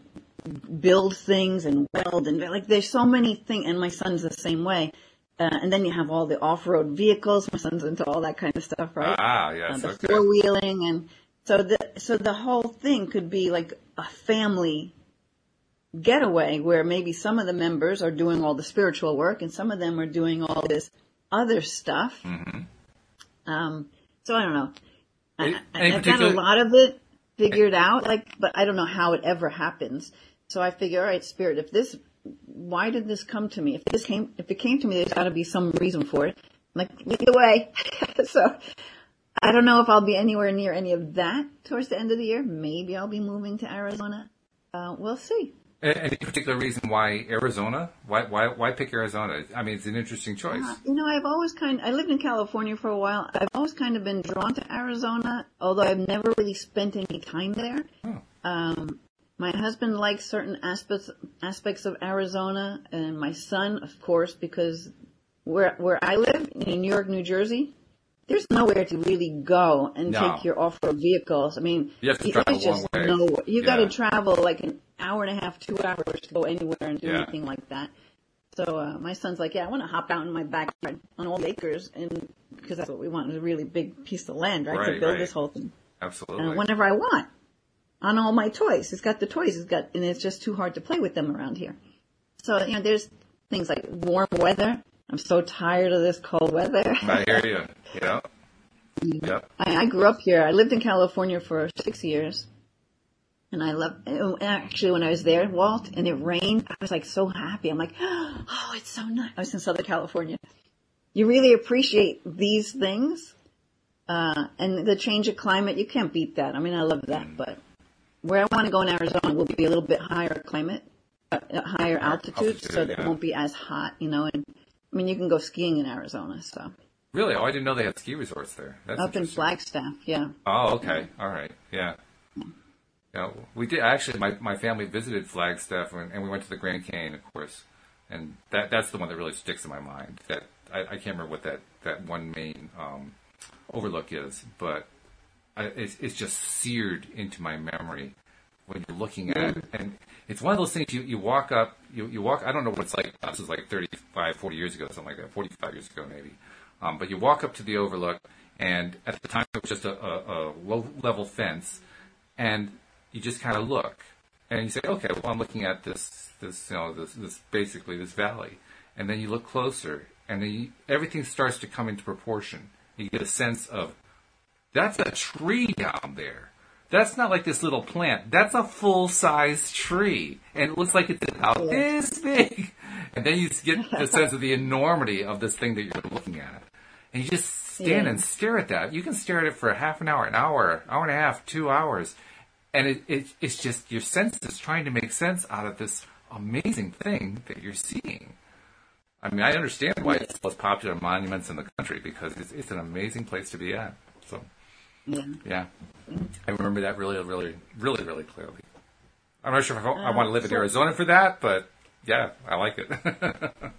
build things and weld and like there's so many things. And my son's the same way. Uh, and then you have all the off-road vehicles. My son's into all that kind of stuff, right? Ah, Uh, yes. the Okay. four wheeling and so the so the whole thing could be like a family getaway where maybe some of the members are doing all the spiritual work and some of them are doing all this other stuff. Um, so I don't know. I, Any- I, I've got a lot of it figured out, like, but I don't know how it ever happens. So I figure, all right, spirit, if this, why did this come to me? If this came, if it came to me, there's got to be some reason for it. I'm like, lead the way. so I don't know if I'll be anywhere near any of that towards the end of the year. Maybe I'll be moving to Arizona. Uh, we'll see. Any particular reason why Arizona? Why why why pick Arizona? I mean, it's an interesting choice. Uh, You know, I've always kind I lived in California for a while. I've always kind of been drawn to Arizona, although I've never really spent any time there. Oh. Um, my husband likes certain aspects aspects of Arizona, and my son, of course, because where where I live in New York, New Jersey, there's nowhere to really go and No. take your off-road vehicles. I mean, You have to travel long just nowhere. You got to travel like an hour and a half, two hours to go anywhere and do Yeah. anything like that. So uh, my son's like, yeah, I want to hop out in my backyard on all the acres, and because that's what we want is a really big piece of land, right, to build right. this whole thing Absolutely. uh, whenever I want on all my toys. He's got the toys. He's got, and it's just too hard to play with them around here. So you know, there's things like warm weather. I'm so tired of this cold weather. I hear you. Yeah. Yep. I, I grew up here. I lived in California for six years. And I love, and actually when I was there, Walt, and it rained, I was like so happy. I'm like, oh, it's so nice. I was in Southern California. You really appreciate these things. Uh, and the change of climate, you can't beat that. I mean, I love that, but where I want to go in Arizona will be a little bit higher climate, uh, higher altitude, so altitude, that yeah. it won't be as hot, you know, and I mean, you can go skiing in Arizona, so. Really? Oh, I didn't know they had ski resorts there. That's Up in. Flagstaff, yeah. Oh, okay. All right. Yeah. Yeah, we did actually. My my family visited Flagstaff, and, and we went to the Grand Canyon, of course, and that that's the one that really sticks in my mind. That I, I can't remember what that that one main um, overlook is, but it's it's just seared into my memory when you're looking at it, and it's one of those things you you walk up, you you walk. I don't know what it's like. This was like 35, 40 years ago, something like that, 45 years ago maybe. Um, but you walk up to the overlook, and at the time it was just a, a, a low level fence, and you just kind of look, and you say, okay, well I'm looking at this this you know this this basically this valley, and then you look closer, and then you, everything starts to come into proportion. You get a sense of that's a tree down there. That's not like this little plant. That's a full size tree. And it looks like it's about this big. And then you get the sense of the enormity of this thing that you're looking at. And you just stand Yeah. and stare at that. You can stare at it for a half an hour, an hour, hour and a half, two hours. And it, it, it's just your senses trying to make sense out of this amazing thing that you're seeing. I mean, I understand why it's the most popular monuments in the country because it's, it's an amazing place to be at. So. Yeah. Yeah, I remember that really, really, really, really clearly. I'm not sure if I, I want to live in Arizona for that, but yeah, I like it.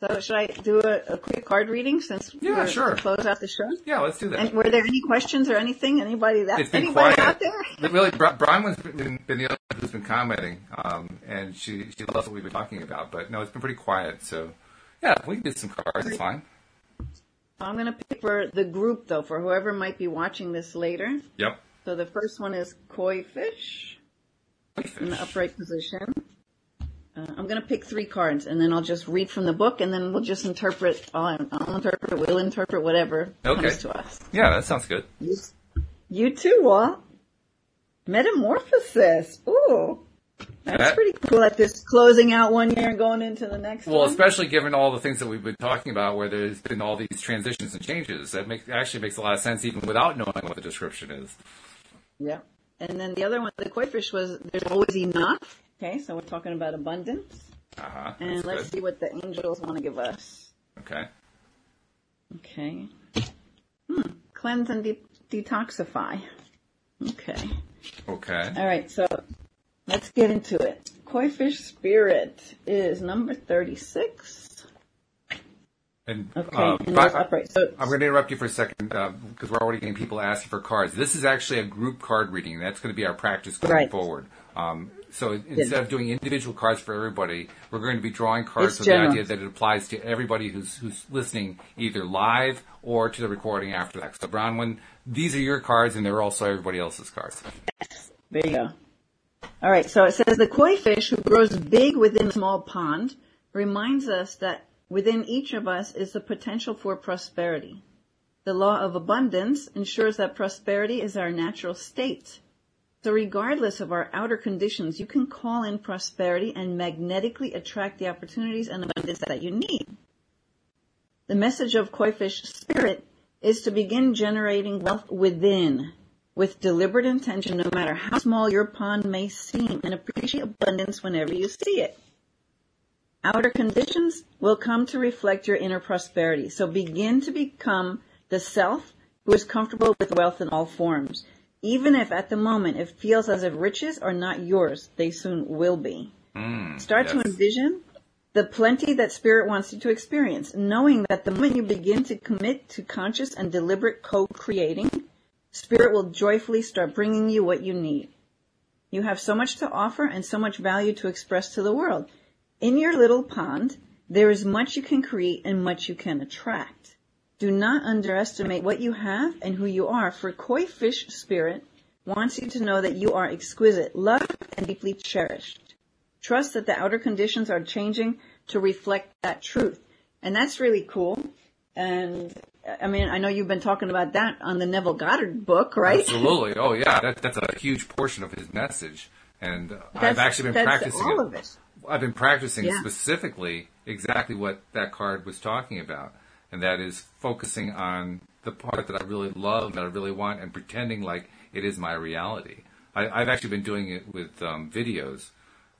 So should I do a, a quick card reading since Yeah, we're sure. to close out the show? yeah, let's do that. And were there any questions or anything? Anybody that anybody quiet. out there? Really, Brian's been, been the only one who's been commenting, um, and she she loves what we've been talking about. But no, it's been pretty quiet. So yeah, we can do some cards. It's fine. I'm going to pick for the group though, for whoever might be watching this later. Yep. So the first one is koi fish in the upright position. Uh, I'm going to pick three cards, and then I'll just read from the book, and then we'll just interpret. I'll, I'll interpret. We'll interpret whatever Okay. comes to us. Yeah, that sounds good. You too, Walt. Metamorphosis. Ooh. That's pretty cool at this closing out one year and going into the next Well, one. especially given all the things that we've been talking about, where there's been all these transitions and changes, that make, actually makes a lot of sense, even without knowing what the description is. Yeah. And then the other one, the koi fish was there's always enough. Okay, so we're talking about abundance. Uh-huh. And let's good. see what the angels want to give us. Okay. Okay. Hmm. Cleanse and de- detoxify. Okay. Okay. All right, so let's get into it. Koi fish spirit is number 36. And, Okay, um, and but it's upright. So, I'm going to interrupt you for a second because we're already getting people asking for cards. This is actually a group card reading. That's going to be our practice going Right. forward. Um, so instead of doing individual cards for everybody, we're going to be drawing cards It's with general. the idea that it applies to everybody who's who's listening, either live or to the recording after that. So Bronwyn, these are your cards, and they're also everybody else's cards. there you go. All right, so it says the koi fish who grows big within a small pond reminds us that within each of us is the potential for prosperity. The law of abundance ensures that prosperity is our natural state. So regardless of our outer conditions, you can call in prosperity and magnetically attract the opportunities and abundance that you need. The message of koi fish spirit is to begin generating wealth within with deliberate intention no matter how small your pond may seem and appreciate abundance whenever you see it. Outer conditions will come to reflect your inner prosperity. So begin to become the self who is comfortable with wealth in all forms. Even if at the moment it feels as if riches are not yours, they soon will be. Mm, Start to envision the plenty that spirit wants you to experience, knowing that the moment you begin to commit to conscious and deliberate co-creating, spirit will joyfully start bringing you what you need. You have so much to offer and so much value to express to the world. In your little pond, there is much you can create and much you can attract. Do not underestimate what you have and who you are, for koi fish spirit wants you to know that you are exquisite, loved, and deeply cherished. Trust that the outer conditions are changing to reflect that truth. And that's really cool. And I mean, I know you've been talking about that on the Neville Goddard book, right? Absolutely. Oh yeah, that, that's a huge portion of his message, and uh, I've actually been that's practicing all it. of it. I've been practicing Yeah. specifically exactly what that card was talking about, and that is focusing on the part that I really love, that I really want, and pretending like it is my reality. I, I've actually been doing it with um, videos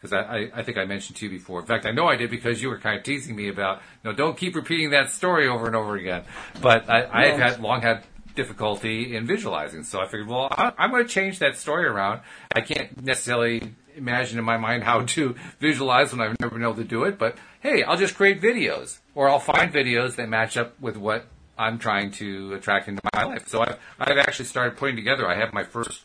because I, I, I think I mentioned to you before. In fact, I know I did because you were kind of teasing me about, no, don't keep repeating that story over and over again. But I, I have had long had difficulty in visualizing, so I figured, well, I, I'm going to change that story around. I can't necessarily imagine in my mind how to visualize when I've never been able to do it, but hey, I'll just create videos, or I'll find videos that match up with what I'm trying to attract into my life. So I've, I've actually started putting together. I have my first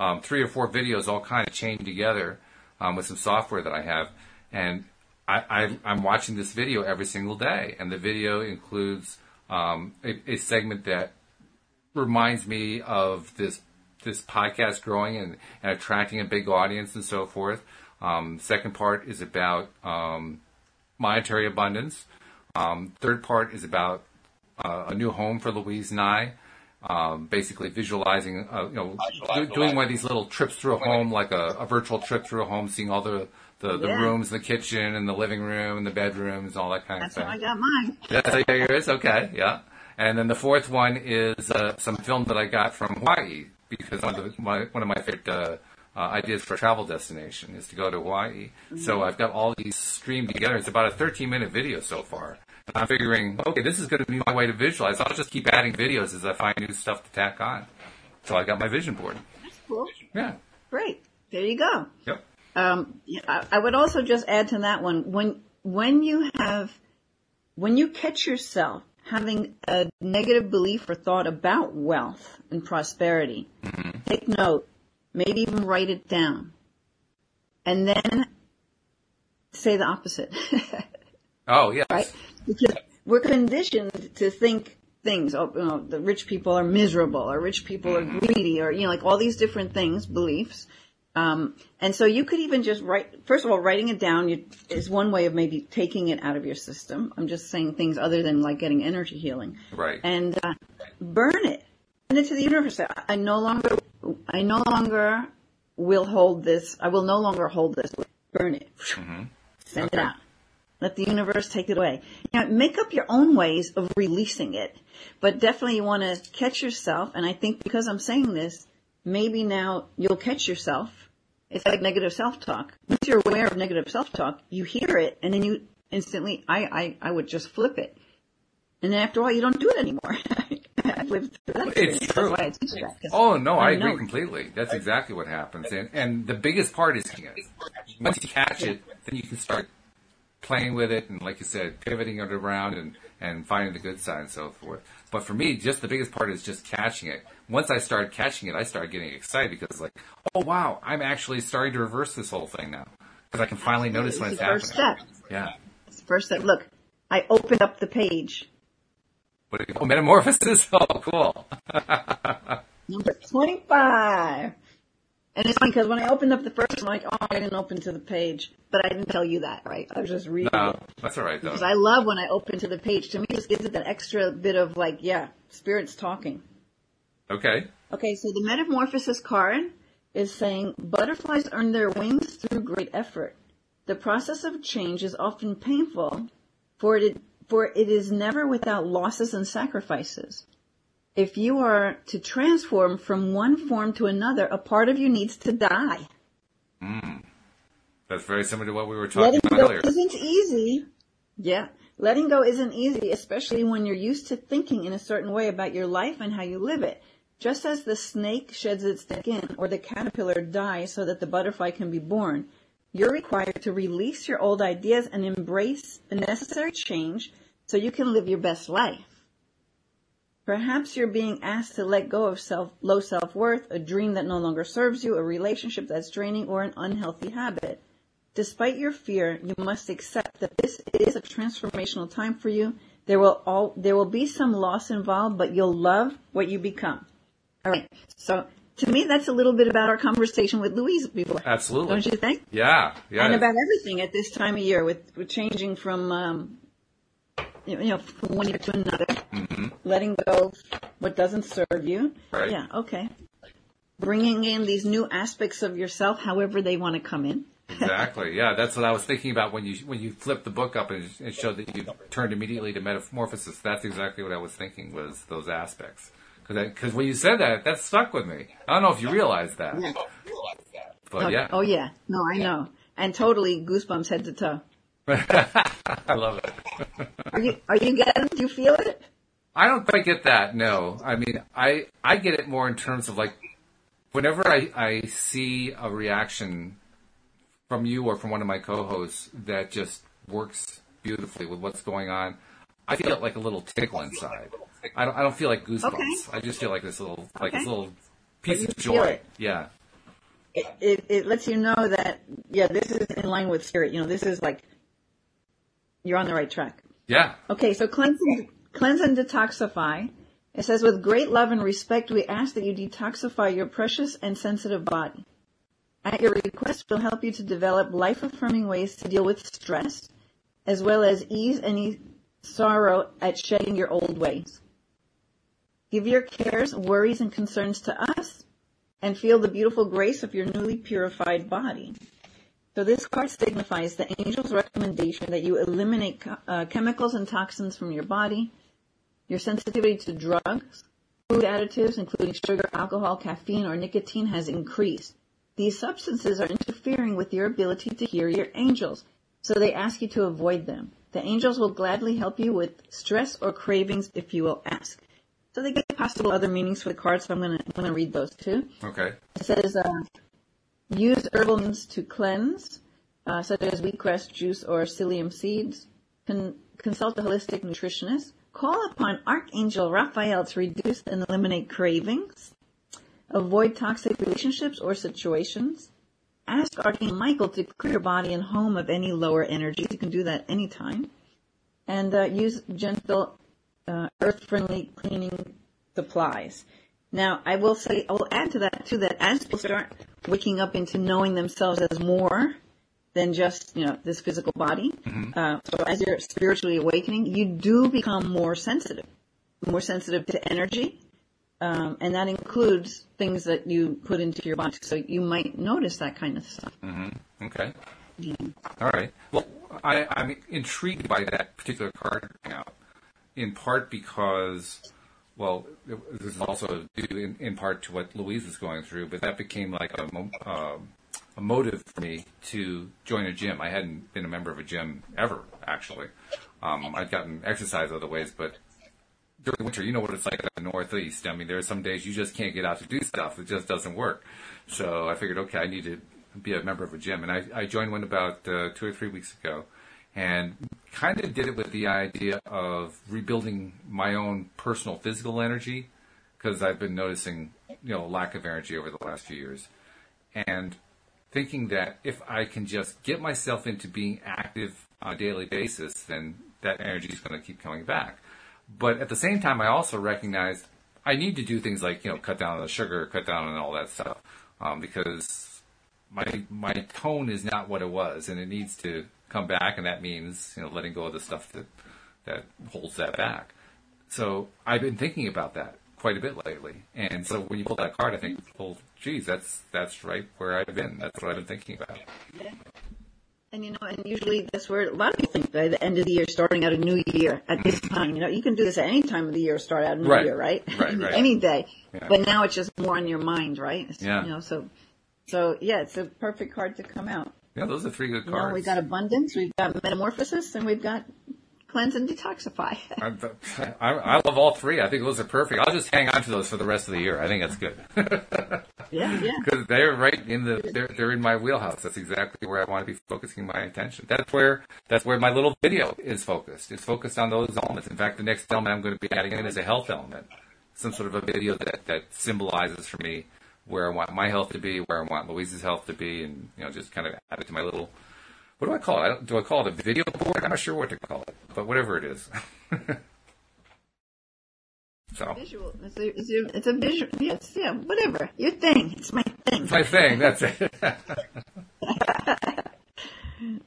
um, three or four videos all kind of chained together um, with some software that I have, and I, I'm watching this video every single day, and the video includes um, a, a segment that reminds me of this this podcast growing and, and attracting a big audience and so forth. Um, second part is about um, monetary abundance. Um, third part is about uh, a new home for Louise and I. Um, basically visualizing, uh, you know, do, doing one of these little trips through a home, like a, a virtual trip through a home, seeing all the, the, the Yeah. rooms, the kitchen and the living room and the bedrooms, all that kind That's of how. I got mine. That's how yours. Okay, yeah. And then the fourth one is uh, some film that I got from Hawaii because one of the, my one of my favorite uh, uh, ideas for a travel destination is to go to Hawaii. So I've got all these streamed together. It's about a 13 minute video so far. And I'm figuring, okay, this is going to be my way to visualize. I'll just keep adding videos as I find new stuff to tack on. So I got my vision board. That's cool. Yeah. Great. There you go. Yep. Um, I, would also just add to that one when when you have when you catch yourself having a negative belief or thought about wealth and prosperity, take note, maybe even write it down, and then say the opposite. Oh, yes. right? Because we're conditioned to think things. Oh, you know, the rich people are miserable, or rich people are greedy, or you know, like all these different things, beliefs. Um, and so you could even just write. First of all, writing it down you, is one way of maybe taking it out of your system. I'm just saying things other than like getting energy healing. Right. And uh, burn it. Send it to the universe. I no longer, I no longer will hold this. I will no longer hold this. Burn it. Send it out. Let the universe take it away. You know, make up your own ways of releasing it. But definitely you want to catch yourself. And I think because I'm saying this, maybe now you'll catch yourself It's like negative self-talk. Once you're aware of negative self-talk, you hear it and then you instantly, I, I, I would just flip it. And then after all, you don't do it anymore. I've lived through that. It's experience. true. That's why I teach that, 'cause Oh no, I agree know. completely. That's exactly what happens, and and the biggest part is once you catch it, then you can start playing with it, and like you said, pivoting it around and and finding the good side and so forth. But for me, just the biggest part is just catching it. Once I started catching it, I started getting excited because like, oh wow, I'm actually starting to reverse this whole thing now because I can finally notice when It's it's first happening. step. Yeah. It's the first step. Look, I opened up the page. What do you, oh, metamorphosis. Oh, cool. Number 25. And it's funny because when I opened up the first, I'm like, oh, I didn't open to the page. But I didn't tell you that, right? I was just reading No, it. that's all right though. Because I love when I open to the page. To me, it just gives it that extra bit of like, yeah, spirit's talking. Okay. Okay, so the metamorphosis card is saying butterflies earn their wings through great effort. The process of change is often painful, for it, for it is never without losses and sacrifices. If you are to transform from one form to another, a part of you needs to die. Hmm. That's very similar to what we were talking Letting about go earlier. isn't easy. Yeah. Letting go isn't easy, especially when you're used to thinking in a certain way about your life and how you live it. Just as the snake sheds its skin or the caterpillar dies so that the butterfly can be born, you're required to release your old ideas and embrace the necessary change so you can live your best life. Perhaps you're being asked to let go of self, low self-worth, a dream that no longer serves you, a relationship that's draining, or an unhealthy habit. Despite your fear, you must accept that this is a transformational time for you. There will all, there will be some loss involved, but you'll love what you become. All right. So to me, that's a little bit about our conversation with Louise before. Absolutely. Don't you think? Yeah, yeah. And about everything at this time of year with, with changing from, um, you know, from one year to another, mm-hmm. letting go of what doesn't serve you. Right. Yeah. Okay. Bringing in these new aspects of yourself, however they want to come in. exactly. Yeah, that's what I was thinking about when you when you flipped the book up and it showed that you turned immediately to metamorphosis. That's exactly what I was thinking was those aspects. Because when you said that, that stuck with me. I don't know if you realized that, but Oh, yeah, Oh yeah. No, I know. And totally goosebumps head to toe. I love it. Are you, are you getting it? Do you feel it? I don't quite get that. No, I mean, I I get it more in terms of like, whenever I I see a reaction from you or from one of my co-hosts that just works beautifully with what's going on, I feel like a little tickle inside. I don't I don't feel like goosebumps. Okay. I just feel like this little like Okay. this little piece of joy. Yeah. it, it, it lets you know that, yeah, this is in line with spirit. You know, this is like, you're on the right track. Yeah. Okay, so cleanse and, cleanse and detoxify. It says, with great love and respect, we ask that you detoxify your precious and sensitive body. At your request, we'll help you to develop life-affirming ways to deal with stress, as well as ease any sorrow at shedding your old ways. Give your cares, worries, and concerns to us, and feel the beautiful grace of your newly purified body. So this card signifies the angel's recommendation that you eliminate uh, chemicals and toxins from your body, your sensitivity to drugs, food additives, including sugar, alcohol, caffeine, or nicotine has increased. These substances are interfering with your ability to hear your angels, so they ask you to avoid them. The angels will gladly help you with stress or cravings if you will ask. So they give possible other meanings for the card, so I'm gonna, I'm gonna read those too. Okay. It says, uh, use means to cleanse, uh, such as wheatgrass juice or psyllium seeds. Con- consult a holistic nutritionist. Call upon Archangel Raphael to reduce and eliminate cravings. Avoid toxic relationships or situations. Ask Archangel Michael to clear your body and home of any lower energies. You can do that anytime. And uh, use gentle, uh, earth-friendly cleaning supplies. Now, I will say, I will add to that too, that as people start waking up into knowing themselves as more than just, you know, this physical body, uh, so as you're spiritually awakening, you do become more sensitive, more sensitive to energy, um, and that includes things that you put into your body. So you might notice that kind of stuff. Okay. All right. Well, I, I'm intrigued by that particular card now, in part because, well, this is also due in, in part to what Louise is going through, but that became like a, um a motive for me to join a gym. I hadn't been a member of a gym ever, actually. Um, I'd gotten exercise other ways, but during the winter, you know what it's like in the Northeast. I mean, there are some days you just can't get out to do stuff. It just doesn't work. So I figured, okay, I need to be a member of a gym. And I, I joined one about uh, two or three weeks ago and kind of did it with the idea of rebuilding my own personal physical energy because I've been noticing, you know, lack of energy over the last few years. And thinking that if I can just get myself into being active on a daily basis, then that energy is going to keep coming back. But at the same time, I also recognize I need to do things like, you know, cut down on the sugar, cut down on all that stuff, um, because my my tone is not what it was, and it needs to come back, and that means you know letting go of the stuff that that holds that back. So I've been thinking about that quite a bit lately, and so when you pull that card, I think, well, geez, that's that's right where I've been. That's what I've been thinking about. And you know, and usually that's where a lot of people think by the end of the year, starting out a new year at this mm-hmm. time. You know, you can do this at any time of the year, start out a new Right. year, right? Right, right. any day. Yeah. But now it's just more on your mind, right? It's- Yeah. You know, so so yeah, it's a perfect card to come out. Yeah, those are three good You know, cards. we got abundance, we've got metamorphosis, and we've got cleanse and detoxify. I, I, I love all three. I think those are perfect. I'll just hang on to those for the rest of the year. I think that's good yeah, yeah. because they're right in the they're they're in my wheelhouse. That's exactly where I want to be focusing my attention. That's where that's where my little video is focused. It's focused on those elements. In fact, the next element I'm going to be adding in is a health element, some sort of a video that that symbolizes for me where I want my health to be, where I want Louise's health to be, and you know just kind of add it to my little. What do I call it? I don't, do I call it a video board? I'm not sure what to call it, but whatever it is. so. Visual. It's a, it's a, it's a visual. Yes, yeah, whatever. Your thing. It's my thing. It's my thing. That's it.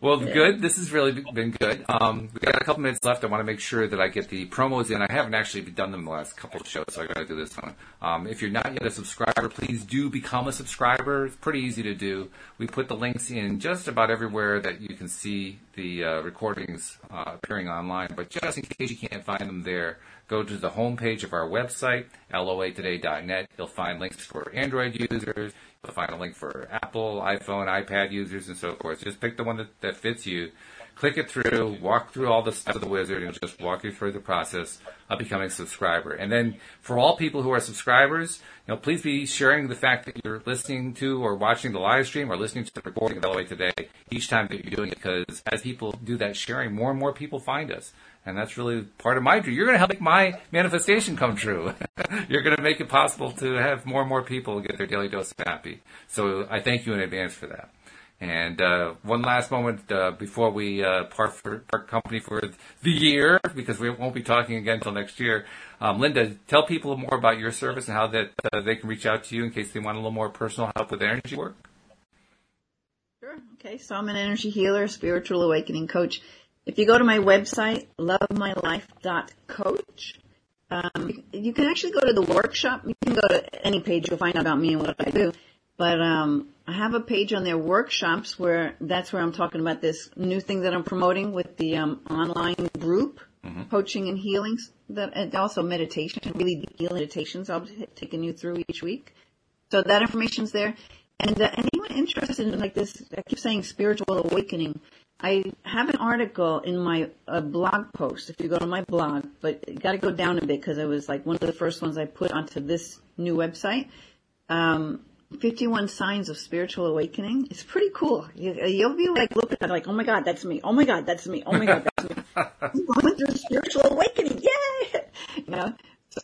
well, good. This has really been good. Um, we got a couple minutes left. I want to make sure that I get the promos in. I haven't actually done them the last couple of shows, so I got to do this one. Um, if you're not yet a subscriber, please do become a subscriber. It's pretty easy to do. We put the links in just about everywhere that you can see the uh, recordings uh, appearing online. But just in case you can't find them there, go to the homepage of our website, loatoday.net. You'll find links for Android users. Find a link for Apple, iPhone, iPad users, and so forth. Just pick the one that, that fits you. Click it through, walk through all the steps of the wizard, and just walk you through the process of becoming a subscriber. And then for all people who are subscribers, you know, please be sharing the fact that you're listening to or watching the live stream or listening to the recording of LOA today each time that you're doing it because as people do that sharing, more and more people find us. And that's really part of my dream. You're going to help make my manifestation come true. You're going to make it possible to have more and more people get their daily dose of happy. So I thank you in advance for that. And uh, one last moment uh, before we uh, part, for, part company for the year, because we won't be talking again until next year. Um, Linda, tell people more about your service and how that uh, they can reach out to you in case they want a little more personal help with energy work. Sure. Okay. So I'm an energy healer, spiritual awakening coach. If you go to my website, lovemylife.coach, um, you can actually go to the workshop. You can go to any page. You'll find out about me and what I do. But um, I have a page on their workshops where that's where I'm talking about this new thing that I'm promoting with the um, online group coaching and healings. That and also meditation, and really deep healing meditations. I'll be taking you through each week. So that information's there. And uh, anyone interested in like this, I keep saying spiritual awakening. I have an article in my uh, blog post. If you go to my blog, but you got to go down a bit because it was like one of the first ones I put onto this new website. Um, 51 signs of spiritual awakening. It's pretty cool. You, you'll be like look at it like, oh my god, that's me. Oh my god, that's me. Oh my god, that's me. I'm going through spiritual awakening. Yay! You know.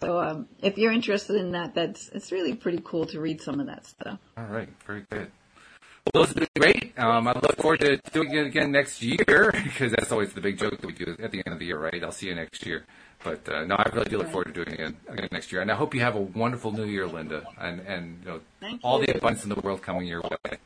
So um, if you're interested in that, that's it's really pretty cool to read some of that stuff. All right, very good. Well, those have been great. Um, I look forward to doing it again next year because that's always the big joke that we do at the end of the year, right? I'll see you next year. But uh, no, I really do look forward to doing it again, again next year. And I hope you have a wonderful New Year, Linda, and and you know all you. the abundance in the world coming your way.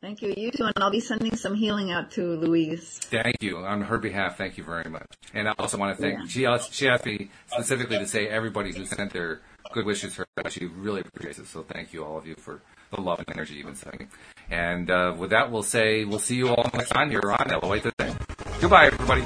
Thank you. You too, and I'll be sending some healing out to Louise. Thank you on her behalf. Thank you very much. And I also want to thank Yeah. she asked, she asked me specifically to say everybody who sent their good wishes her. She really appreciates it. So thank you all of you for the love and energy you've been sending. And uh, with that, we'll say we'll see you all next time here on LOA today. Goodbye, everybody.